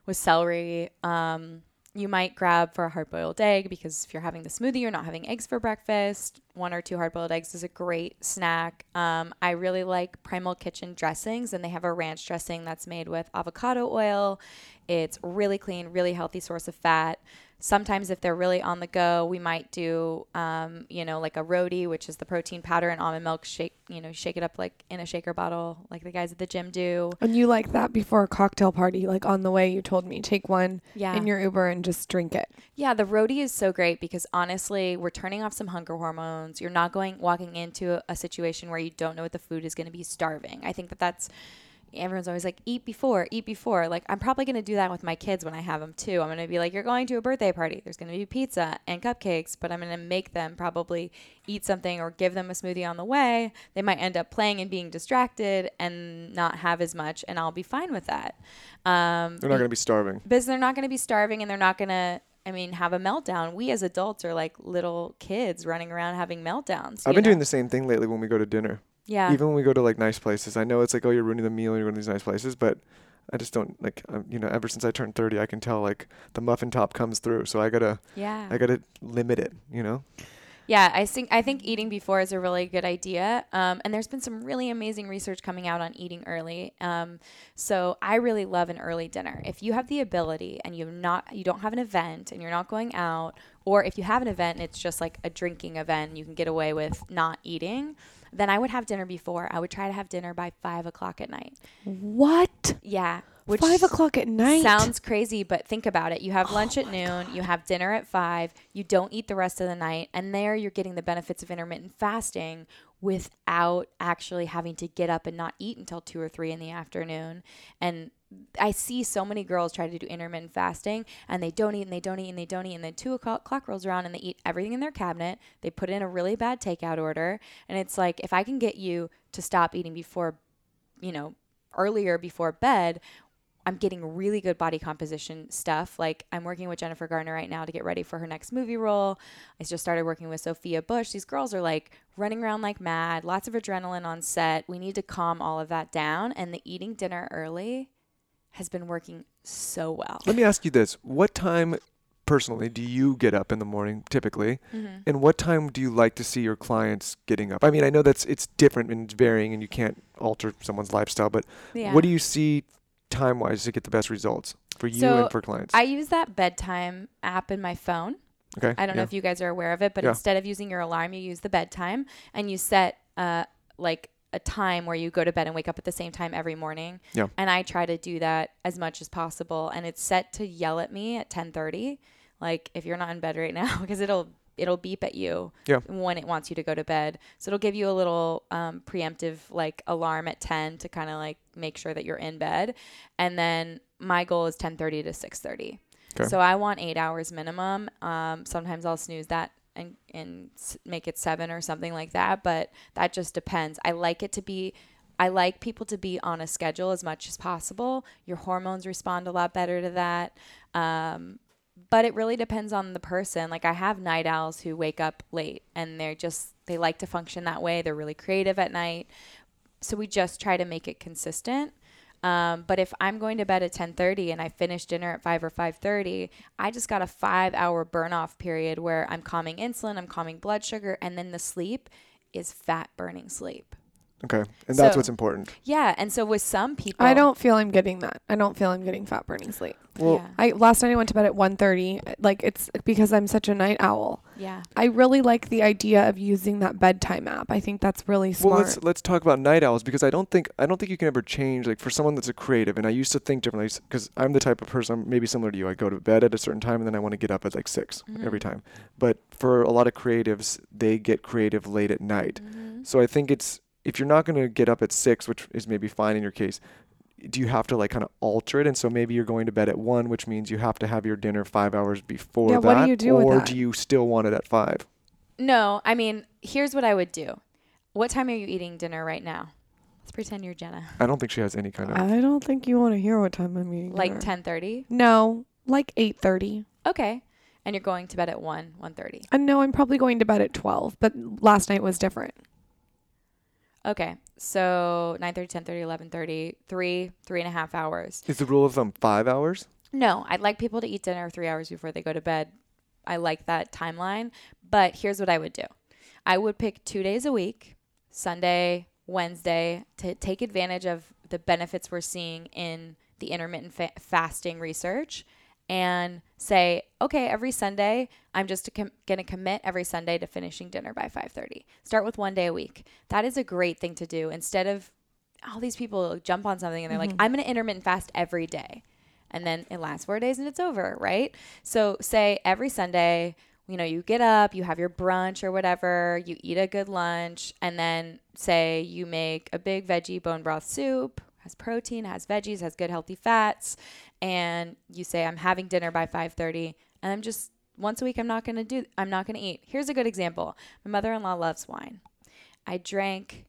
[SPEAKER 5] with celery. Um, you might grab for a hard boiled egg because if you're having the smoothie, you're not having eggs for breakfast. One or two hard boiled eggs is a great snack. Um, I really like Primal Kitchen dressings, and they have a ranch dressing that's made with avocado oil. It's really clean, really healthy source of fat. Sometimes, if they're really on the go, we might do, um, you know, like a roti, which is the protein powder and almond milk. Shake, you know, shake it up like in a shaker bottle, like the guys at the gym do.
[SPEAKER 2] And you like that before a cocktail party, like on the way, you told me take one
[SPEAKER 5] Yeah.
[SPEAKER 2] in your Uber and just drink it.
[SPEAKER 5] Yeah, the roti is so great because honestly, we're turning off some hunger hormones. You're not going walking into a situation where you don't know what the food is going to be starving. I think that that's everyone's always like eat before, eat before. Like I'm probably going to do that with my kids when I have them too. I'm going to be like you're going to a birthday party. There's going to be pizza and cupcakes, but I'm going to make them probably eat something or give them a smoothie on the way. They might end up playing and being distracted and not have as much and I'll be fine with that. Um
[SPEAKER 3] They're not going to be starving.
[SPEAKER 5] because they're not going to be starving and they're not going to i mean have a meltdown we as adults are like little kids running around having meltdowns
[SPEAKER 3] I've been doing the same thing lately when we go to dinner.
[SPEAKER 5] Yeah
[SPEAKER 3] Even when we go to like nice places, I know it's like, oh, you're ruining the meal you're going to these nice places, but I just don't like, um, you know, ever since I turned 30, I can tell like the muffin top comes through. So I gotta,
[SPEAKER 5] yeah
[SPEAKER 3] I gotta limit it, you know?
[SPEAKER 5] Yeah, I think I think eating before is a really good idea. Um, and there's been some really amazing research coming out on eating early. Um, so I really love an early dinner. If you have the ability and you've not you don't have an event and you're not going out, or if you have an event and it's just like a drinking event, and you can get away with not eating. Then I would have dinner before. I would try to have dinner by five o'clock at night.
[SPEAKER 2] What?
[SPEAKER 5] Yeah, which
[SPEAKER 2] Five o'clock at night.
[SPEAKER 5] Sounds crazy, but think about it. You have oh lunch at noon, you have dinner at five, you don't eat the rest of the night, and there you're getting the benefits of intermittent fasting without actually having to get up and not eat until two or three in the afternoon. And I see so many girls try to do intermittent fasting and they don't eat and they don't eat and they don't eat. And then two o'clock rolls around and they eat everything in their cabinet. They put in a really bad takeout order. And it's like, if I can get you to stop eating before, you know, earlier before bed, I'm getting really good body composition stuff. Like I'm working with Jennifer Garner right now to get ready for her next movie role. I just started working with Sophia Bush. These girls are like running around like mad, lots of adrenaline on set. We need to calm all of that down and the eating dinner early has been working so well.
[SPEAKER 3] Let me ask you this. What time personally do you get up in the morning typically?
[SPEAKER 5] Mm-hmm.
[SPEAKER 3] And what time do you like to see your clients getting up? I mean, I know that's it's different and it's varying and you can't alter someone's lifestyle, but
[SPEAKER 5] Yeah.
[SPEAKER 3] what do you see time wise to get the best results for you
[SPEAKER 5] So,
[SPEAKER 3] and for clients?
[SPEAKER 5] I use that bedtime app in my phone.
[SPEAKER 3] okay.
[SPEAKER 5] I don't know if you guys are aware of it, but
[SPEAKER 3] Yeah.
[SPEAKER 5] instead of using your alarm, you use the bedtime and you set uh, like a time where you go to bed and wake up at the same time every morning.
[SPEAKER 3] Yeah.
[SPEAKER 5] And I try to do that as much as possible. And it's set to yell at me at 10:30, like if you're not in bed right now, because it'll it'll beep at you
[SPEAKER 3] Yeah.
[SPEAKER 5] when it wants you to go to bed. So it'll give you a little um, preemptive like alarm at 10 to kind of like make sure that you're in bed. And then my goal is 10:30 to 6:30.
[SPEAKER 3] Okay.
[SPEAKER 5] So I want eight hours minimum. Um, sometimes I'll snooze that and and make it seven or something like that. But that just depends. I like it to be. I like people to be on a schedule as much as possible. Your hormones respond a lot better to that. Um, but it really depends on the person. Like I have night owls who wake up late and they're just they like to function that way. They're really creative at night. So we just try to make it consistent. Um, but if I'm going to bed at 10:30 and I finish dinner at 5 or 5:30, I just got a 5-hour burn off period where I'm calming insulin, I'm calming blood sugar, and then the sleep is fat burning sleep.
[SPEAKER 3] Okay. And that's
[SPEAKER 5] So-
[SPEAKER 3] what's important.
[SPEAKER 5] Yeah, and so with some people
[SPEAKER 2] I don't feel I'm getting that. I don't feel I'm getting fat burning sleep.
[SPEAKER 3] Well,
[SPEAKER 5] yeah.
[SPEAKER 2] I last night I went to bed at 1:30. Like it's because I'm such a night owl.
[SPEAKER 5] Yeah.
[SPEAKER 2] I really like the idea of using that bedtime app. I think that's really smart.
[SPEAKER 3] Well, let's let's talk about night owls because I don't think I don't think you can ever change like for someone that's a creative and I used to think differently because I'm the type of person I'm maybe similar to you I go to bed at a certain time and then I want to get up at like 6
[SPEAKER 5] Mm-hmm.
[SPEAKER 3] every time but for a lot of creatives they get creative late at night
[SPEAKER 5] Mm-hmm.
[SPEAKER 3] so I think it's if you're not going to get up at 6 which is maybe fine in your case do you have to like kind of alter it and so maybe you're going to bed at 1 which means you have to have your dinner 5 hours before
[SPEAKER 2] Yeah,
[SPEAKER 3] that
[SPEAKER 2] what do you do with
[SPEAKER 3] or
[SPEAKER 2] that?
[SPEAKER 3] do you still want it at 5
[SPEAKER 5] No, I mean, here's what I would do. What time are you eating dinner right now? Let's pretend you're Jenna.
[SPEAKER 3] I don't think she has any kind of
[SPEAKER 2] I don't think you want to hear what time I'm eating.
[SPEAKER 5] Like
[SPEAKER 2] dinner.
[SPEAKER 5] 10:30?
[SPEAKER 2] No, like 8:30.
[SPEAKER 5] Okay. And you're going to bed at 1, 1:30.
[SPEAKER 2] And uh, no, I'm probably going to bed at 12. But last night was different.
[SPEAKER 5] Okay. So 9:30, 10:30, 11:30, three, three and a half hours.
[SPEAKER 3] Is the rule of thumb five hours?
[SPEAKER 5] No, I'd like people to eat dinner three hours before they go to bed. I like that timeline. But here's what I would do I would pick two days a week, Sunday, Wednesday, to take advantage of the benefits we're seeing in the intermittent fa- fasting research and say, okay, every Sunday, I'm just com- going to commit every Sunday to finishing dinner by 5:30. Start with one day a week. That is a great thing to do instead of all these people jump on something and they're like, mm-hmm. I'm going to intermittent fast every day. And then it lasts four days and it's over, right? So say every Sunday, you know, you get up, you have your brunch or whatever, you eat a good lunch, and then say you make a big veggie bone broth soup, has protein, has veggies, has good healthy fats, and you say I'm having dinner by 5:30 and I'm just once a week I'm not going to do I'm not going to eat. Here's a good example. My mother-in-law loves wine. I drank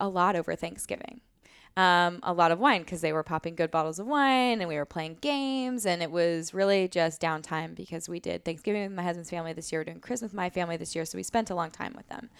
[SPEAKER 5] a lot over Thanksgiving. Um, a lot of wine because they were popping good bottles of wine and we were playing games and it was really just downtime because we did Thanksgiving with my husband's family this year, we're doing Christmas with my family this year, so we spent a long time with them.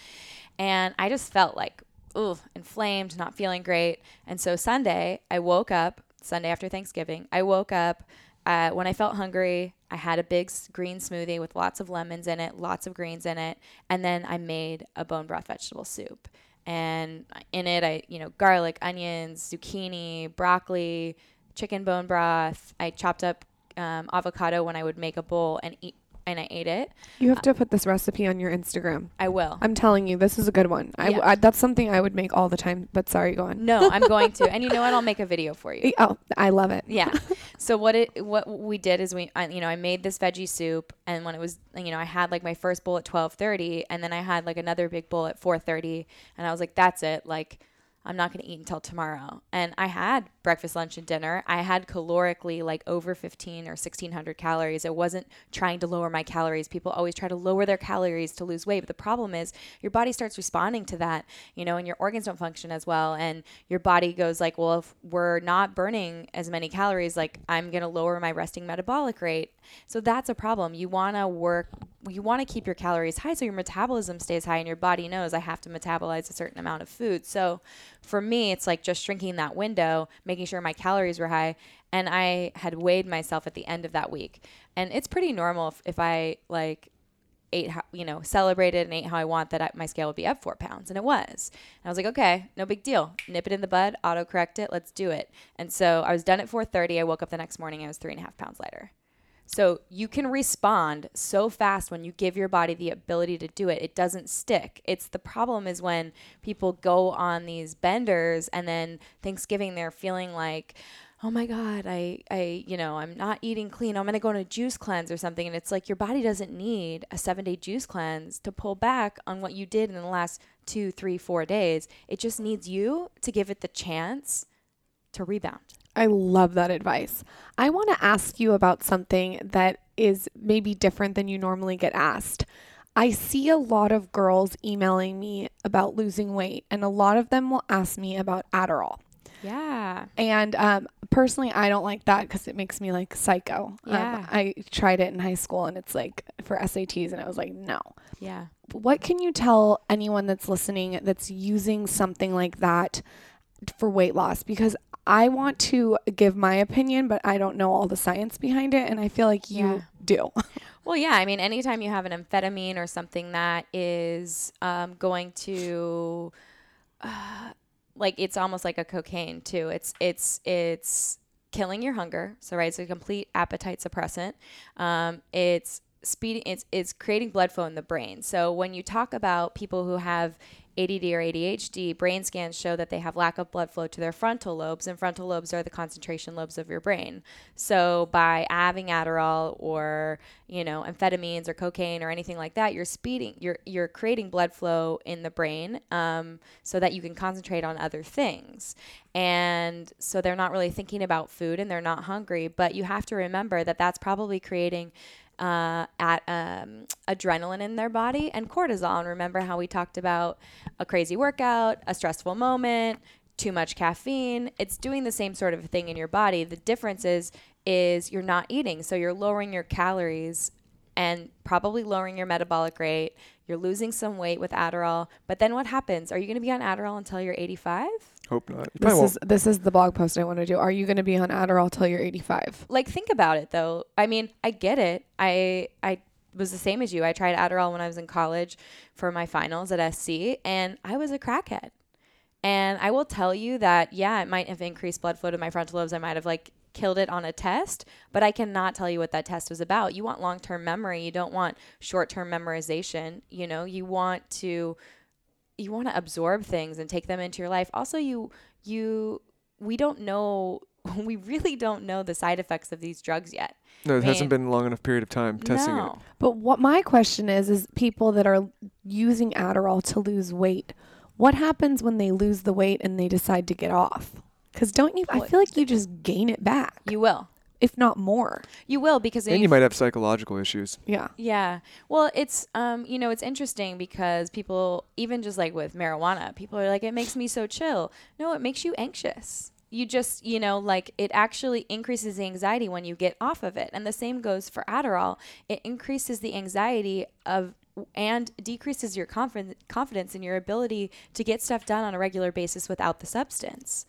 [SPEAKER 5] And I just felt like, ooh, inflamed, not feeling great. And so Sunday, I woke up, Sunday after Thanksgiving, I woke up uh, when I felt hungry. I had a big green smoothie with lots of lemons in it, lots of greens in it, and then I made a bone broth vegetable soup. And in it, I, you know, garlic, onions, zucchini, broccoli, chicken bone broth. I chopped up um, avocado when I would make a bowl and eat, and I ate it.
[SPEAKER 2] You have uh, to put this recipe on your Instagram.
[SPEAKER 5] I will.
[SPEAKER 2] I'm telling you, this is a good one. I,
[SPEAKER 5] Yeah.
[SPEAKER 2] I- that's something I would make all the time. But sorry, go on.
[SPEAKER 5] No, I'm going to. And you know what? I'll make a video for you.
[SPEAKER 2] Oh, I love it.
[SPEAKER 5] Yeah. So what it what we did is we I, you know I made this veggie soup and when it was you know I had like my first bowl at 12:30 and then I had like another big bowl at 4:30 and I was like that's it like I'm not going to eat until tomorrow. And I had breakfast, lunch, and dinner. I had calorically like over 15 or 1600 calories. I wasn't trying to lower my calories. People always try to lower their calories to lose weight. But the problem is your body starts responding to that, you know, and your organs don't function as well. And your body goes like, well, if we're not burning as many calories, like I'm going to lower my resting metabolic rate. So that's a problem. You want to work, you want to keep your calories high so your metabolism stays high and your body knows I have to metabolize a certain amount of food. So for me, it's like just shrinking that window, making sure my calories were high. And I had weighed myself at the end of that week. And it's pretty normal if, if I like ate, how, you know, celebrated and ate how I want that I, my scale would be up four pounds. And it was. And I was like, okay, no big deal. Nip it in the bud, auto correct it, let's do it. And so I was done at 4.30. I woke up the next morning, I was three and a half pounds lighter. So you can respond so fast when you give your body the ability to do it. It doesn't stick. It's the problem is when people go on these benders and then Thanksgiving they're feeling like, oh my God, I, I, you know, I'm not eating clean. I'm gonna go on a juice cleanse or something. And it's like your body doesn't need a seven day juice cleanse to pull back on what you did in the last two, three, four days. It just needs you to give it the chance to rebound.
[SPEAKER 2] I love that advice. I want to ask you about something that is maybe different than you normally get asked. I see a lot of girls emailing me about losing weight, and a lot of them will ask me about Adderall.
[SPEAKER 5] Yeah.
[SPEAKER 2] And um, personally, I don't like that because it makes me like psycho.
[SPEAKER 5] Yeah.
[SPEAKER 2] Um, I tried it in high school, and it's like for SATs, and I was like, no.
[SPEAKER 5] Yeah.
[SPEAKER 2] What can you tell anyone that's listening that's using something like that for weight loss? Because I want to give my opinion, but I don't know all the science behind it, and I feel like you
[SPEAKER 5] Yeah.
[SPEAKER 2] do.
[SPEAKER 5] Well, yeah. I mean, anytime you have an amphetamine or something that is um, going to, uh, like, it's almost like a cocaine too. It's it's it's killing your hunger. So right, it's a complete appetite suppressant. Um, it's speeding. It's it's creating blood flow in the brain. So when you talk about people who have ADD or ADHD, brain scans show that they have lack of blood flow to their frontal lobes, and frontal lobes are the concentration lobes of your brain. So by having Adderall or you know amphetamines or cocaine or anything like that, you're speeding, you're you're creating blood flow in the brain, um, so that you can concentrate on other things. And so they're not really thinking about food and they're not hungry. But you have to remember that that's probably creating uh, at um, adrenaline in their body and cortisol. And remember how we talked about a crazy workout, a stressful moment, too much caffeine. It's doing the same sort of thing in your body. The difference is is you're not eating, so you're lowering your calories and probably lowering your metabolic rate. You're losing some weight with Adderall. But then what happens? Are you going to be on Adderall until you're 85?
[SPEAKER 3] Hope not. You
[SPEAKER 2] This
[SPEAKER 3] probably won't.
[SPEAKER 2] is this is the blog post I want to do. Are you going to be on Adderall till you're 85?
[SPEAKER 5] like think about it though i mean i get it i i was the same as you i tried adderall when i was in college for my finals at sc and i was a crackhead and i will tell you that yeah it might have increased blood flow to my frontal lobes i might have like killed it on a test but i cannot tell you what that test was about you want long-term memory you don't want short-term memorization you know you want to you want to absorb things and take them into your life. Also, you you we don't know we really don't know the side effects of these drugs yet.
[SPEAKER 3] no, it hasn't been a long enough period of time testing it.
[SPEAKER 5] no.
[SPEAKER 2] But what my question is is people that are using Adderall to lose weight, what happens when they lose the weight and they decide to get off? Cuz don't you I feel like you just gain it back,
[SPEAKER 5] You will.
[SPEAKER 2] If not more.
[SPEAKER 5] You will because
[SPEAKER 3] And you might have psychological issues.
[SPEAKER 2] Yeah.
[SPEAKER 5] Yeah. Well, it's um, you know, it's interesting because people even just like with marijuana, people are like it makes me so chill. No, it makes you anxious. You just, you know, like it actually increases the anxiety when you get off of it. And the same goes for Adderall. It increases the anxiety of and decreases your confidence confidence in your ability to get stuff done on a regular basis without the substance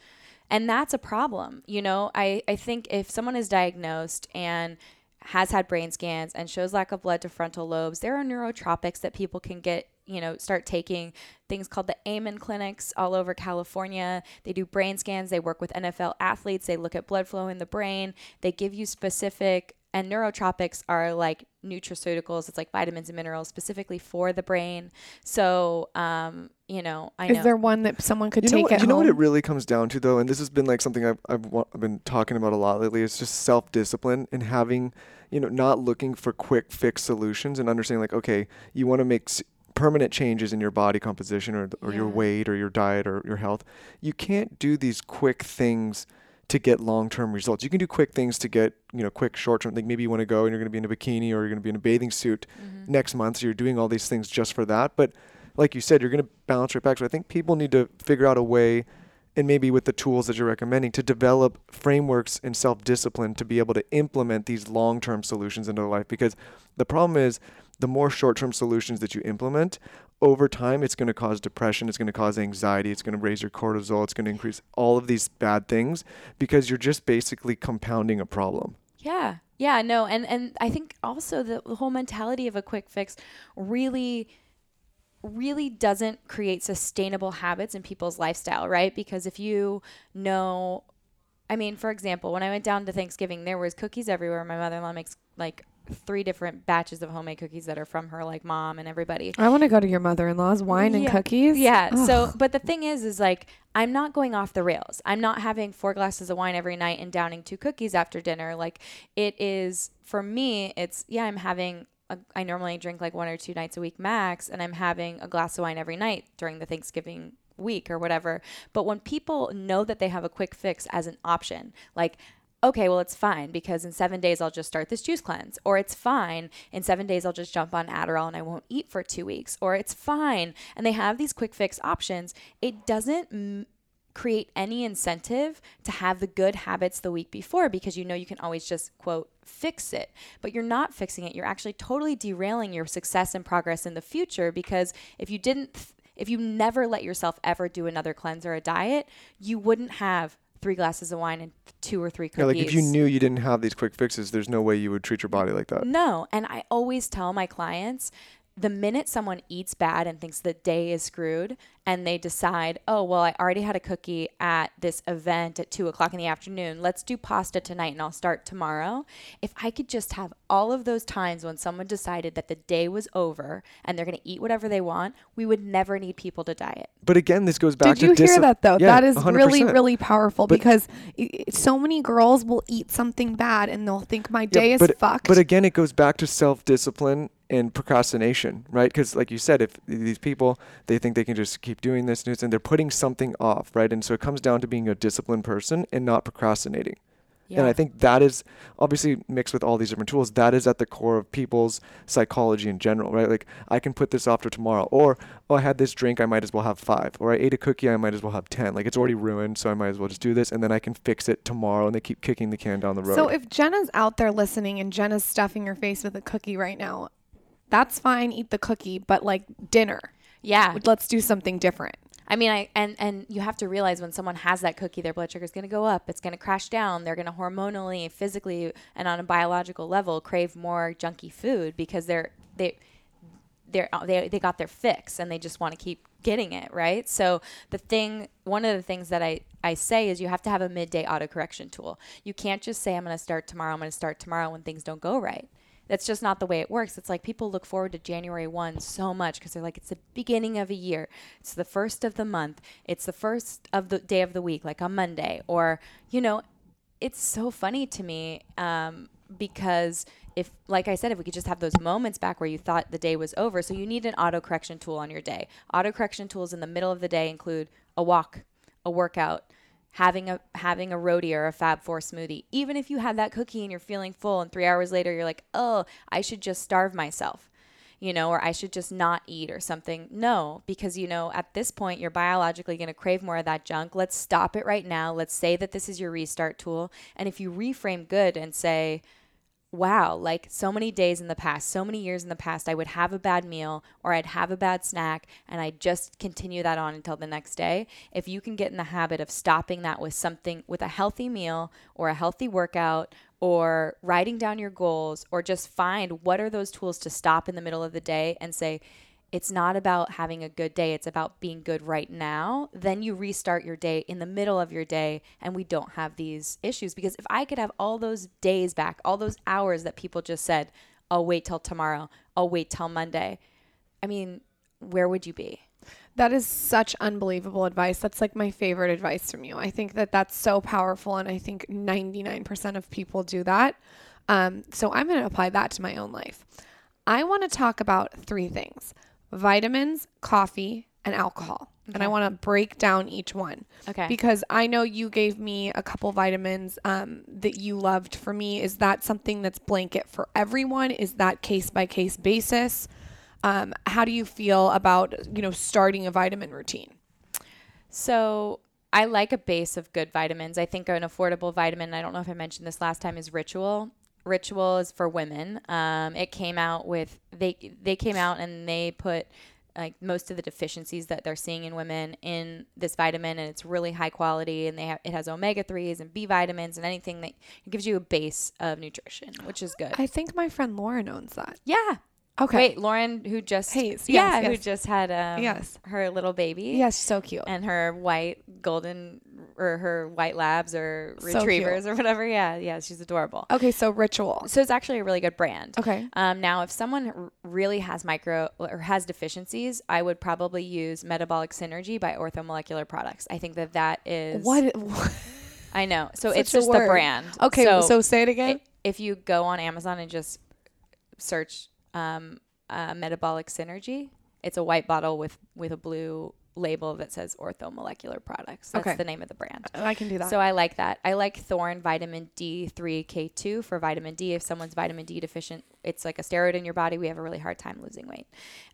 [SPEAKER 5] and that's a problem you know? I, I think if someone is diagnosed and has had brain scans and shows lack of blood to frontal lobes there are neurotropics that people can get you know start taking things called the amen clinics all over california. They do brain scans. They work with nfl athletes. They look at blood flow in the brain. They give you specific and neurotropics are like nutraceuticals. It's like vitamins and minerals specifically for the brain. So um you know i know
[SPEAKER 2] Is there one that someone could
[SPEAKER 3] You
[SPEAKER 2] take
[SPEAKER 3] what,
[SPEAKER 2] at
[SPEAKER 3] you know what it really comes down to, though, and this has been like something I've, I've, wa- I've been talking about a lot lately. It's just self discipline and having, you know, not looking for quick fix solutions and understanding, like, okay, you want to make s- permanent changes in your body composition or, or your weight or your diet or your health. You can't do these quick things to get long term results. You can do quick things to get, you know, quick short term. Like maybe you want to go and you're going to be in a bikini or you're going to be in a bathing suit mm-hmm. next month. So you're doing all these things just for that. But like you said, you're going to bounce right back. So I think people need to figure out a way, and maybe with the tools that you're recommending, to develop frameworks and self discipline to be able to implement these long term solutions into their life. Because the problem is, the more short term solutions that you implement, over time, it's going to cause depression, it's going to cause anxiety, it's going to raise your cortisol, it's going to increase all of these bad things because you're just basically compounding a problem.
[SPEAKER 5] Yeah. Yeah, no, and and I think also the, the whole mentality of a quick fix really really doesn't create sustainable habits in people's lifestyle, right? Because if you know I mean, for example, when I went down to Thanksgiving, there was cookies everywhere. My mother-in-law makes like three different batches of homemade cookies that are from her like mom and everybody.
[SPEAKER 2] I want to go to your mother-in-law's wine and cookies.
[SPEAKER 5] Yeah. So, but the thing is, is like, I'm not going off the rails. I'm not having four glasses of wine every night and downing two cookies after dinner. Like, it is, for me, it's, yeah, I'm having, a, I normally drink like one or two nights a week max, and I'm having a glass of wine every night during the Thanksgiving week or whatever. But when people know that they have a quick fix as an option, like, okay, well, it's fine because in seven days I'll just start this juice cleanse. Or it's fine. In seven days I'll just jump on Adderall and I won't eat for two weeks. Or it's fine. And they have these quick fix options. It doesn't m- create any incentive to have the good habits the week before because you know you can always just, quote, fix it. But you're not fixing it. You're actually totally derailing your success and progress in the future because if you didn't. If you never let yourself ever do another cleanse or a diet, you wouldn't have three glasses of wine and two or three cookies.
[SPEAKER 3] Yeah, like if you knew you didn't have these quick fixes, there's no way you would treat your body like that.
[SPEAKER 5] No. And I always tell my clients the minute someone eats bad and thinks the day is screwed and they decide, oh, well, I already had a cookie at this event at two o'clock in the afternoon. Let's do pasta tonight and I'll start tomorrow. If I could just have all of those times when someone decided that the day was over and they're going to eat whatever they want, we would never need people to diet.
[SPEAKER 3] But again, this goes back
[SPEAKER 2] Did
[SPEAKER 3] to
[SPEAKER 2] you hear that though?
[SPEAKER 3] Yeah,
[SPEAKER 2] that is really,
[SPEAKER 3] 100%.
[SPEAKER 2] really powerful
[SPEAKER 3] But-
[SPEAKER 2] because i- i- so many girls will eat something bad and they'll think my
[SPEAKER 3] Yeah,
[SPEAKER 2] day is fucked.
[SPEAKER 3] But again, it goes back to self discipline and procrastination, right? Because, like you said, if these people they think they can just keep doing this and and they're putting something off, right? And so it comes down to being a disciplined person and not procrastinating. Yeah. And I think that is obviously mixed with all these different tools. That is at the core of people's psychology in general, right? Like I can put this off to tomorrow, or oh, I had this drink, I might as well have five, or I ate a cookie, I might as well have ten. Like it's already ruined, so I might as well just do this, and then I can fix it tomorrow. And they keep kicking the can down the road.
[SPEAKER 2] So if Jenna's out there listening and Jenna's stuffing her face with a cookie right now, that's fine. Eat the cookie, but like dinner,
[SPEAKER 5] yeah.
[SPEAKER 2] let's do something different.
[SPEAKER 5] I mean, I and and you have to realize when someone has that cookie, their blood sugar is going to go up. It's going to crash down. They're going to hormonally, physically, and on a biological level crave more junky food because they're they they're uh, they they got their fix and they just want to keep getting it right. So the thing, one of the things that I I say is you have to have a midday autocorrection tool. You can't just say I'm going to start tomorrow. I'm going to start tomorrow when things don't go right. That's just not the way it works. It's like people look forward to January 1 so much because they're like, it's the beginning of a year. It's the first of the month. It's the first of the day of the week, like on Monday. Or, you know, it's so funny to me um, because if, like I said, if we could just have those moments back where you thought the day was over. So you need an auto correction tool on your day. Auto correction tools in the middle of the day include a walk, a workout, having a having a roti or a Fab Four smoothie. Even if you had that cookie and you're feeling full, and three hours later you're like, oh, I should just starve myself, you know, or I should just not eat or something. No, because you know at this point you're biologically going to crave more of that junk. Let's stop it right now. Let's say that this is your restart tool, and if you reframe good and say wow, like so many days in the past, so many years in the past, I would have a bad meal or I'd have a bad snack and I'd just continue that on until the next day. If you can get in the habit of stopping that with something, with a healthy meal or a healthy workout or writing down your goals or just find what are those tools to stop in the middle of the day and say, it's not about having a good day, it's about being good right now. Then you restart your day in the middle of your day, and we don't have these issues. Because if I could have all those days back, all those hours that people just said, I'll wait till tomorrow, I'll wait till Monday, I mean, where would you be?
[SPEAKER 2] That is such unbelievable advice. That's like my favorite advice from you. I think that that's so powerful, and I think 99% of people do that. Um, so I'm going to apply that to my own life. I want to talk about three things vitamins, coffee, and alcohol. And I want to break down each one.
[SPEAKER 5] Okay.
[SPEAKER 2] Because I know you gave me a couple vitamins um, that you loved for me. Is that something that's blanket for everyone? Is that case by case basis? Um, how do you feel about you know starting a vitamin routine?
[SPEAKER 5] So I like a base of good vitamins. I think an affordable vitamin, I don't know if I mentioned this last time, is Ritual. Ritual is for women. Um, it came out with they they came out and they put like most of the deficiencies that they're seeing in women in this vitamin, and it's really high quality. And they have it has omega threes and B vitamins and anything that gives you a base of nutrition, which is good.
[SPEAKER 2] I think my friend Lauren owns that.
[SPEAKER 5] yeah.
[SPEAKER 2] Okay.
[SPEAKER 5] Wait, Lauren, who just
[SPEAKER 2] Hayes,
[SPEAKER 5] yeah,
[SPEAKER 2] yes,
[SPEAKER 5] who
[SPEAKER 2] yes.
[SPEAKER 5] just had um,
[SPEAKER 2] Yes.
[SPEAKER 5] her little baby,
[SPEAKER 2] Yes, so cute.
[SPEAKER 5] and her white golden or her white labs or
[SPEAKER 2] So
[SPEAKER 5] retrievers or whatever. Yeah, yeah, she's adorable.
[SPEAKER 2] Okay, so ritual.
[SPEAKER 5] So it's actually a really good brand.
[SPEAKER 2] Okay.
[SPEAKER 5] Um, now, if someone really has micro or has deficiencies, I would probably use Metabolic Synergy by Orthomolecular Products. I think that that is
[SPEAKER 2] What?
[SPEAKER 5] I know. So
[SPEAKER 2] Such
[SPEAKER 5] it's just the brand.
[SPEAKER 2] Okay, so, so say it again.
[SPEAKER 5] if you go on Amazon and just search um, uh, Metabolic Synergy, it's a white bottle with with a blue label that says Orthomolecular Products. That's
[SPEAKER 2] Okay.
[SPEAKER 5] the name of the brand.
[SPEAKER 2] I can do that.
[SPEAKER 5] So I like that. I like Thorne Vitamin D3K2 for vitamin D. If someone's vitamin D deficient, it's like a steroid in your body. We have a really hard time losing weight.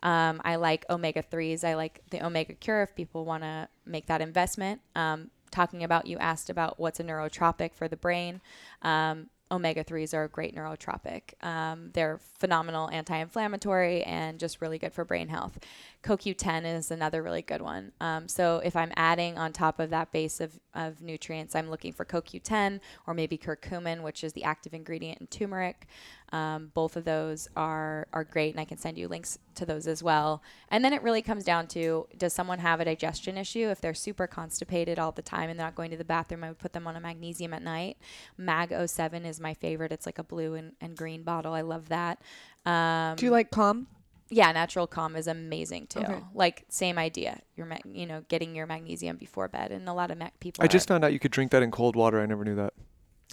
[SPEAKER 5] Um, I like omega 3s. I like the omega cure if people want to make that investment. Um, talking about, you asked about what's a neurotropic for the brain. Um, omega 3s are a great neurotropic. Um, they're phenomenal anti inflammatory and just really good for brain health. CoQ10 is another really good one. Um, so if I'm adding on top of that base of, of nutrients, I'm looking for CoQ10 or maybe curcumin, which is the active ingredient in turmeric. Um, both of those are, are great, and I can send you links to those as well. And then it really comes down to does someone have a digestion issue? If they're super constipated all the time and they're not going to the bathroom, I would put them on a magnesium at night. Mag 07 is my favorite. It's like a blue and, and green bottle. I love that. Um,
[SPEAKER 2] do you like calm?
[SPEAKER 5] yeah, natural calm is amazing too.
[SPEAKER 2] Okay.
[SPEAKER 5] Like same idea. You're ma- you know getting your magnesium before bed, and a lot of ma- people.
[SPEAKER 3] I
[SPEAKER 5] are-
[SPEAKER 3] just found out you could drink that in cold water. I never knew that.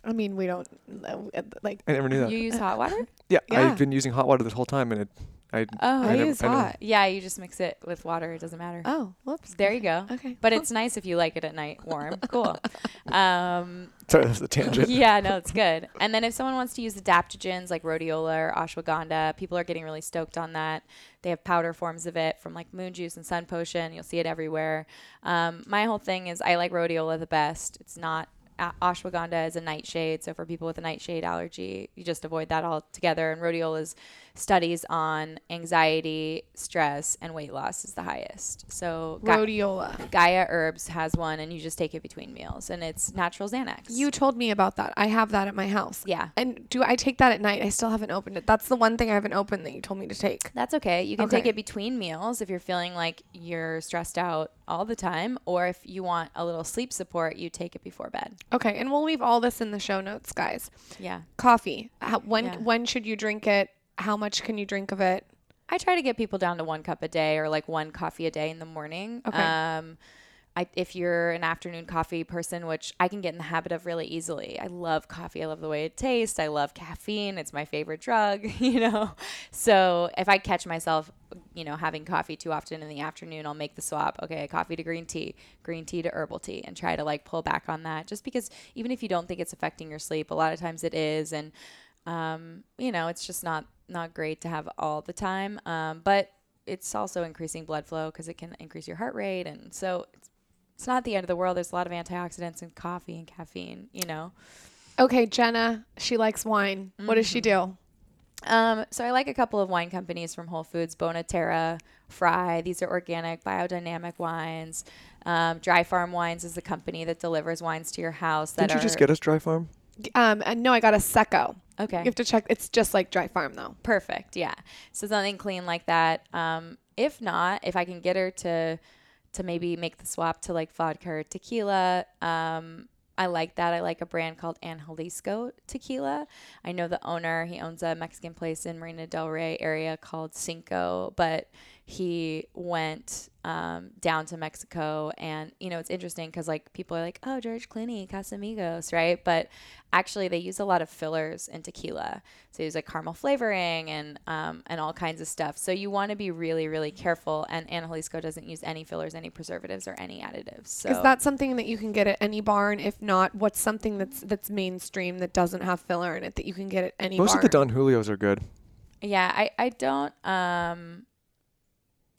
[SPEAKER 2] I mean, we don't uh, like.
[SPEAKER 3] I never knew that.
[SPEAKER 5] You use hot water?
[SPEAKER 3] yeah,
[SPEAKER 2] Yeah.
[SPEAKER 3] I've been using hot water this whole time, and it. I.
[SPEAKER 5] Oh,
[SPEAKER 2] I
[SPEAKER 3] never-
[SPEAKER 2] use
[SPEAKER 3] never-
[SPEAKER 2] hot.
[SPEAKER 5] yeah. You just mix it with water. It doesn't matter.
[SPEAKER 2] Oh, whoops.
[SPEAKER 5] There you go.
[SPEAKER 2] Okay.
[SPEAKER 5] But it's nice if you like it at night warm. Cool. Um,
[SPEAKER 3] Sorry, that's the tangent.
[SPEAKER 5] yeah, no, it's good. And then if someone wants to use adaptogens like rhodiola or ashwagandha, people are getting really stoked on that. They have powder forms of it from like moon juice and sun potion. You'll see it everywhere. Um, my whole thing is I like rhodiola the best. It's not a- ashwagandha is a nightshade, so for people with a nightshade allergy, you just avoid that altogether. And rhodiola's studies on anxiety, stress, and weight loss is the highest. So Ga-
[SPEAKER 2] Rhodiola.
[SPEAKER 5] Gaia Herbs has one, and you just take it between meals, and it's natural Xanax.
[SPEAKER 2] You told me about that. I have that at my house.
[SPEAKER 5] Yeah.
[SPEAKER 2] And do I take that at night? I still haven't opened it. That's the one thing I haven't opened that you told me to take.
[SPEAKER 5] That's okay. You can take it between meals if you're feeling like you're stressed out all the time, or if you want a little sleep support, you take it before bed.
[SPEAKER 2] Okay, and we'll leave all this in the show notes, guys.
[SPEAKER 5] Yeah.
[SPEAKER 2] Coffee. How, when
[SPEAKER 5] Yeah.
[SPEAKER 2] when should you drink it? How much can you drink of it?
[SPEAKER 5] I try to get people down to one cup a day or like one coffee a day in the morning.
[SPEAKER 2] Okay.
[SPEAKER 5] Um, I, if you're an afternoon coffee person, which I can get in the habit of really easily, I love coffee. I love the way it tastes. I love caffeine. It's my favorite drug, you know? So if I catch myself, you know, having coffee too often in the afternoon, I'll make the swap. Okay, coffee to green tea, green tea to herbal tea, and try to like pull back on that just because even if you don't think it's affecting your sleep, a lot of times it is. And, um, you know, it's just not not great to have all the time. Um, but it's also increasing blood flow because it can increase your heart rate, and so it's, it's not the end of the world. There's a lot of antioxidants in coffee and caffeine. You know.
[SPEAKER 2] Okay, Jenna, she likes wine. What does she do?
[SPEAKER 5] Um, so I like a couple of wine companies from Whole Foods, Bonterra, Frey. These are organic, biodynamic wines. Um, Dry Farm Wines is the company that delivers wines to your house. That
[SPEAKER 3] Didn't you just get us Dry Farm?
[SPEAKER 2] Um, and no, I got a Secco.
[SPEAKER 5] Okay.
[SPEAKER 2] You have to check. It's just like Dry Farm though.
[SPEAKER 5] Perfect. Yeah. So something clean like that. Um, if not, if I can get her to to maybe make the swap to like vodka or tequila, um, I like that. I like a brand called Angelisco Tequila. I know the owner. He owns a Mexican place in Marina Del Rey area called Cinco, but he went um, down to Mexico, and you know it's interesting because like people are like, oh George Clooney, Casamigos, right? But actually they use a lot of fillers in tequila. So they use like caramel flavoring and um, and all kinds of stuff. So you want to be really really careful. And Angelisco doesn't use any fillers, any preservatives, or any additives. So
[SPEAKER 2] Is that something that you can get at any bar? And if not, what's something that's that's mainstream that doesn't have filler in it that you can get at any
[SPEAKER 3] Most
[SPEAKER 2] bar?
[SPEAKER 3] of the Don Julios are good.
[SPEAKER 5] Yeah, I, I don't um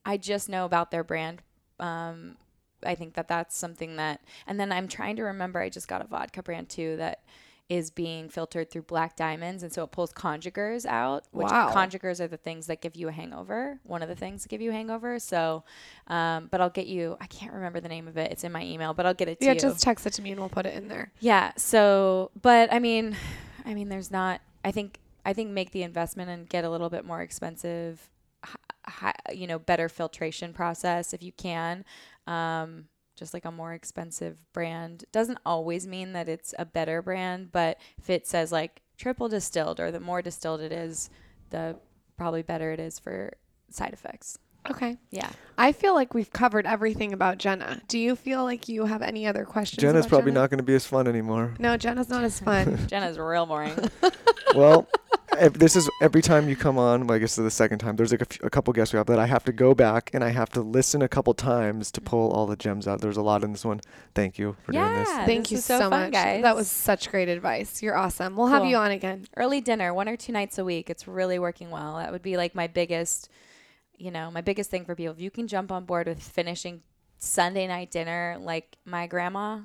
[SPEAKER 5] I just know about their brand. Um I think that that's something that and then I'm trying to remember I just got a vodka brand too that is being filtered through black diamonds and so it pulls congeners out which
[SPEAKER 2] Wow.
[SPEAKER 5] congeners are the things that give you a hangover one of the things that give you a hangover so um but I'll get you I can't remember the name of it it's in my email but I'll get it to
[SPEAKER 2] yeah,
[SPEAKER 5] you Yeah,
[SPEAKER 2] just text it to me and we'll put it in there.
[SPEAKER 5] yeah. So, but I mean, I mean, there's not. I think I think make the investment and get a little bit more expensive, hi, hi, you know, better filtration process if you can. Um, just like a more expensive brand doesn't always mean that it's a better brand, but if it says like triple distilled or the more distilled it is, the probably better it is for side effects.
[SPEAKER 2] Okay.
[SPEAKER 5] Yeah.
[SPEAKER 2] I feel like we've covered everything about Jenna. Do you feel like you have any other questions?
[SPEAKER 3] Jenna's
[SPEAKER 2] about
[SPEAKER 3] probably
[SPEAKER 2] Jenna?
[SPEAKER 3] not going to be as fun anymore.
[SPEAKER 2] No, Jenna's not as fun.
[SPEAKER 5] Jenna's real boring.
[SPEAKER 3] well, if this is every time you come on. Well, I guess this is the second time. There's like a, few, a couple guests we have that I have to go back and I have to listen a couple times to pull all the gems out. There's a lot in this one. Thank you for doing this.
[SPEAKER 5] Yeah.
[SPEAKER 2] Thank
[SPEAKER 5] this
[SPEAKER 2] you so,
[SPEAKER 5] so fun,
[SPEAKER 2] much.
[SPEAKER 5] guys.
[SPEAKER 2] That was such great advice. You're awesome. We'll have you on again.
[SPEAKER 5] early dinner one or two nights a week it's really working well that would be like my biggest you know my biggest thing for people if you can jump on board with finishing sunday night dinner like my grandma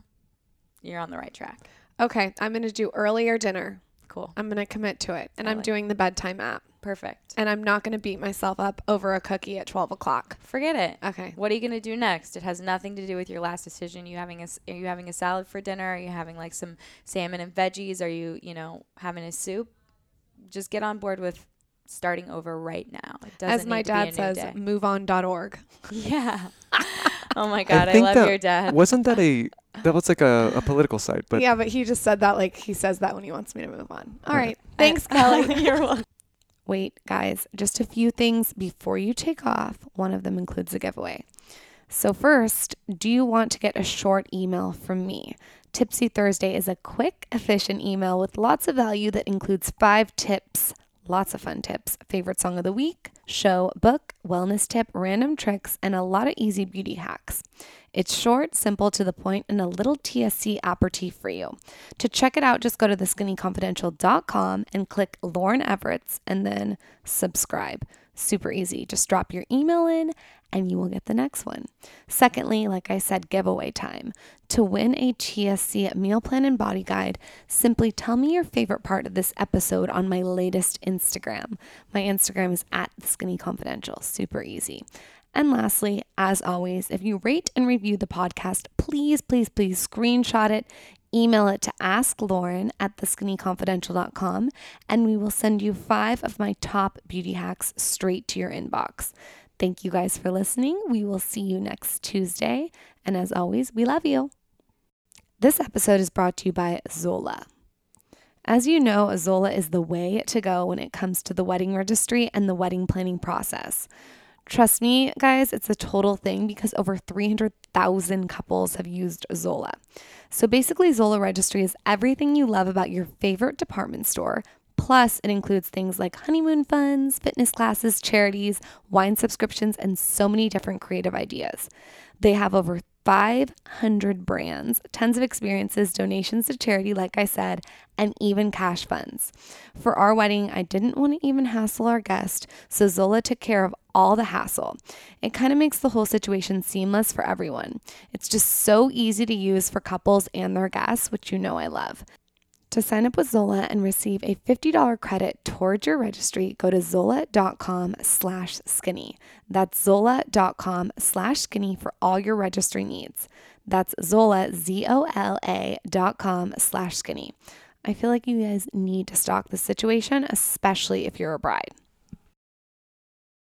[SPEAKER 5] you're on the right track
[SPEAKER 2] Okay, I'm going to do earlier dinner.
[SPEAKER 5] Cool
[SPEAKER 2] I'm going to commit to it. And
[SPEAKER 5] I
[SPEAKER 2] I'm
[SPEAKER 5] like
[SPEAKER 2] doing the bedtime app.
[SPEAKER 5] perfect
[SPEAKER 2] And I'm not going to beat myself up over a cookie at 12 o'clock.
[SPEAKER 5] forget it
[SPEAKER 2] Okay.
[SPEAKER 5] what are you going to do next it has nothing to do with your last decision you having a s- are you having a salad for dinner are you having like some salmon and veggies are you you know having a soup just get on board with starting over right now it doesn't
[SPEAKER 2] As my
[SPEAKER 5] need to be a
[SPEAKER 2] dad says,
[SPEAKER 5] day.
[SPEAKER 2] moveon.org.
[SPEAKER 5] yeah oh my god i,
[SPEAKER 3] think
[SPEAKER 5] love
[SPEAKER 3] that
[SPEAKER 5] your dad
[SPEAKER 3] Wasn't that a that was like a, a political site? But
[SPEAKER 2] yeah, but he just said that like he says that when he wants me to move on. All
[SPEAKER 3] Okay.
[SPEAKER 2] right. Thanks, Kelly.
[SPEAKER 5] You're welcome.
[SPEAKER 2] Wait, guys, just a few things before you take off. One of them includes a giveaway. So, first, do you want to get a short email from me? Tipsy Thursday is a quick, efficient email with lots of value that includes five tips, lots of fun tips, favorite song of the week, show, book, wellness tip, random tricks, and a lot of easy beauty hacks. It's short, simple, to the point, and a little TSC aperitif for you. To check it out, just go to theskinnyconfidential.com and click Lauryn Evarts and then subscribe. Super easy. Just drop your email in and you will get the next one. Secondly, like I said, giveaway time. To win a TSC meal plan and body guide, simply tell me your favorite part of this episode on my latest Instagram. My Instagram is at the skinny confidential. Super easy. And lastly, as always, if you rate and review the podcast, please, please, please screenshot it, email it to asklauryn at theskinnyconfidential.com, and we will send you five of my top beauty hacks straight to your inbox. Thank you guys for listening. We will see you next Tuesday. And as always, we love you. This episode is brought to you by Zola. As you know, Zola is the way to go when it comes to the wedding registry and the wedding planning process. Trust me, guys, it's a total thing because over 300,000 couples have used Zola. So basically, Zola Registry is everything you love about your favorite department store. Plus, it includes things like honeymoon funds, fitness classes, charities, wine subscriptions, and so many different creative ideas. They have over 500 brands, tons of experiences, donations to charity, like I said, and even cash funds. For our wedding, I didn't want to even hassle our guest, so Zola took care of all the hassle. It kind of makes the whole situation seamless for everyone. It's just so easy to use for couples and their guests, which you know I love. To sign up with Zola and receive a $50 credit towards your registry, go to zola.com slash skinny. That's zola.com slash skinny for all your registry needs. That's zola, Z-O-L-A dot com slash skinny. I feel like you guys need to stock the situation, especially if you're a bride.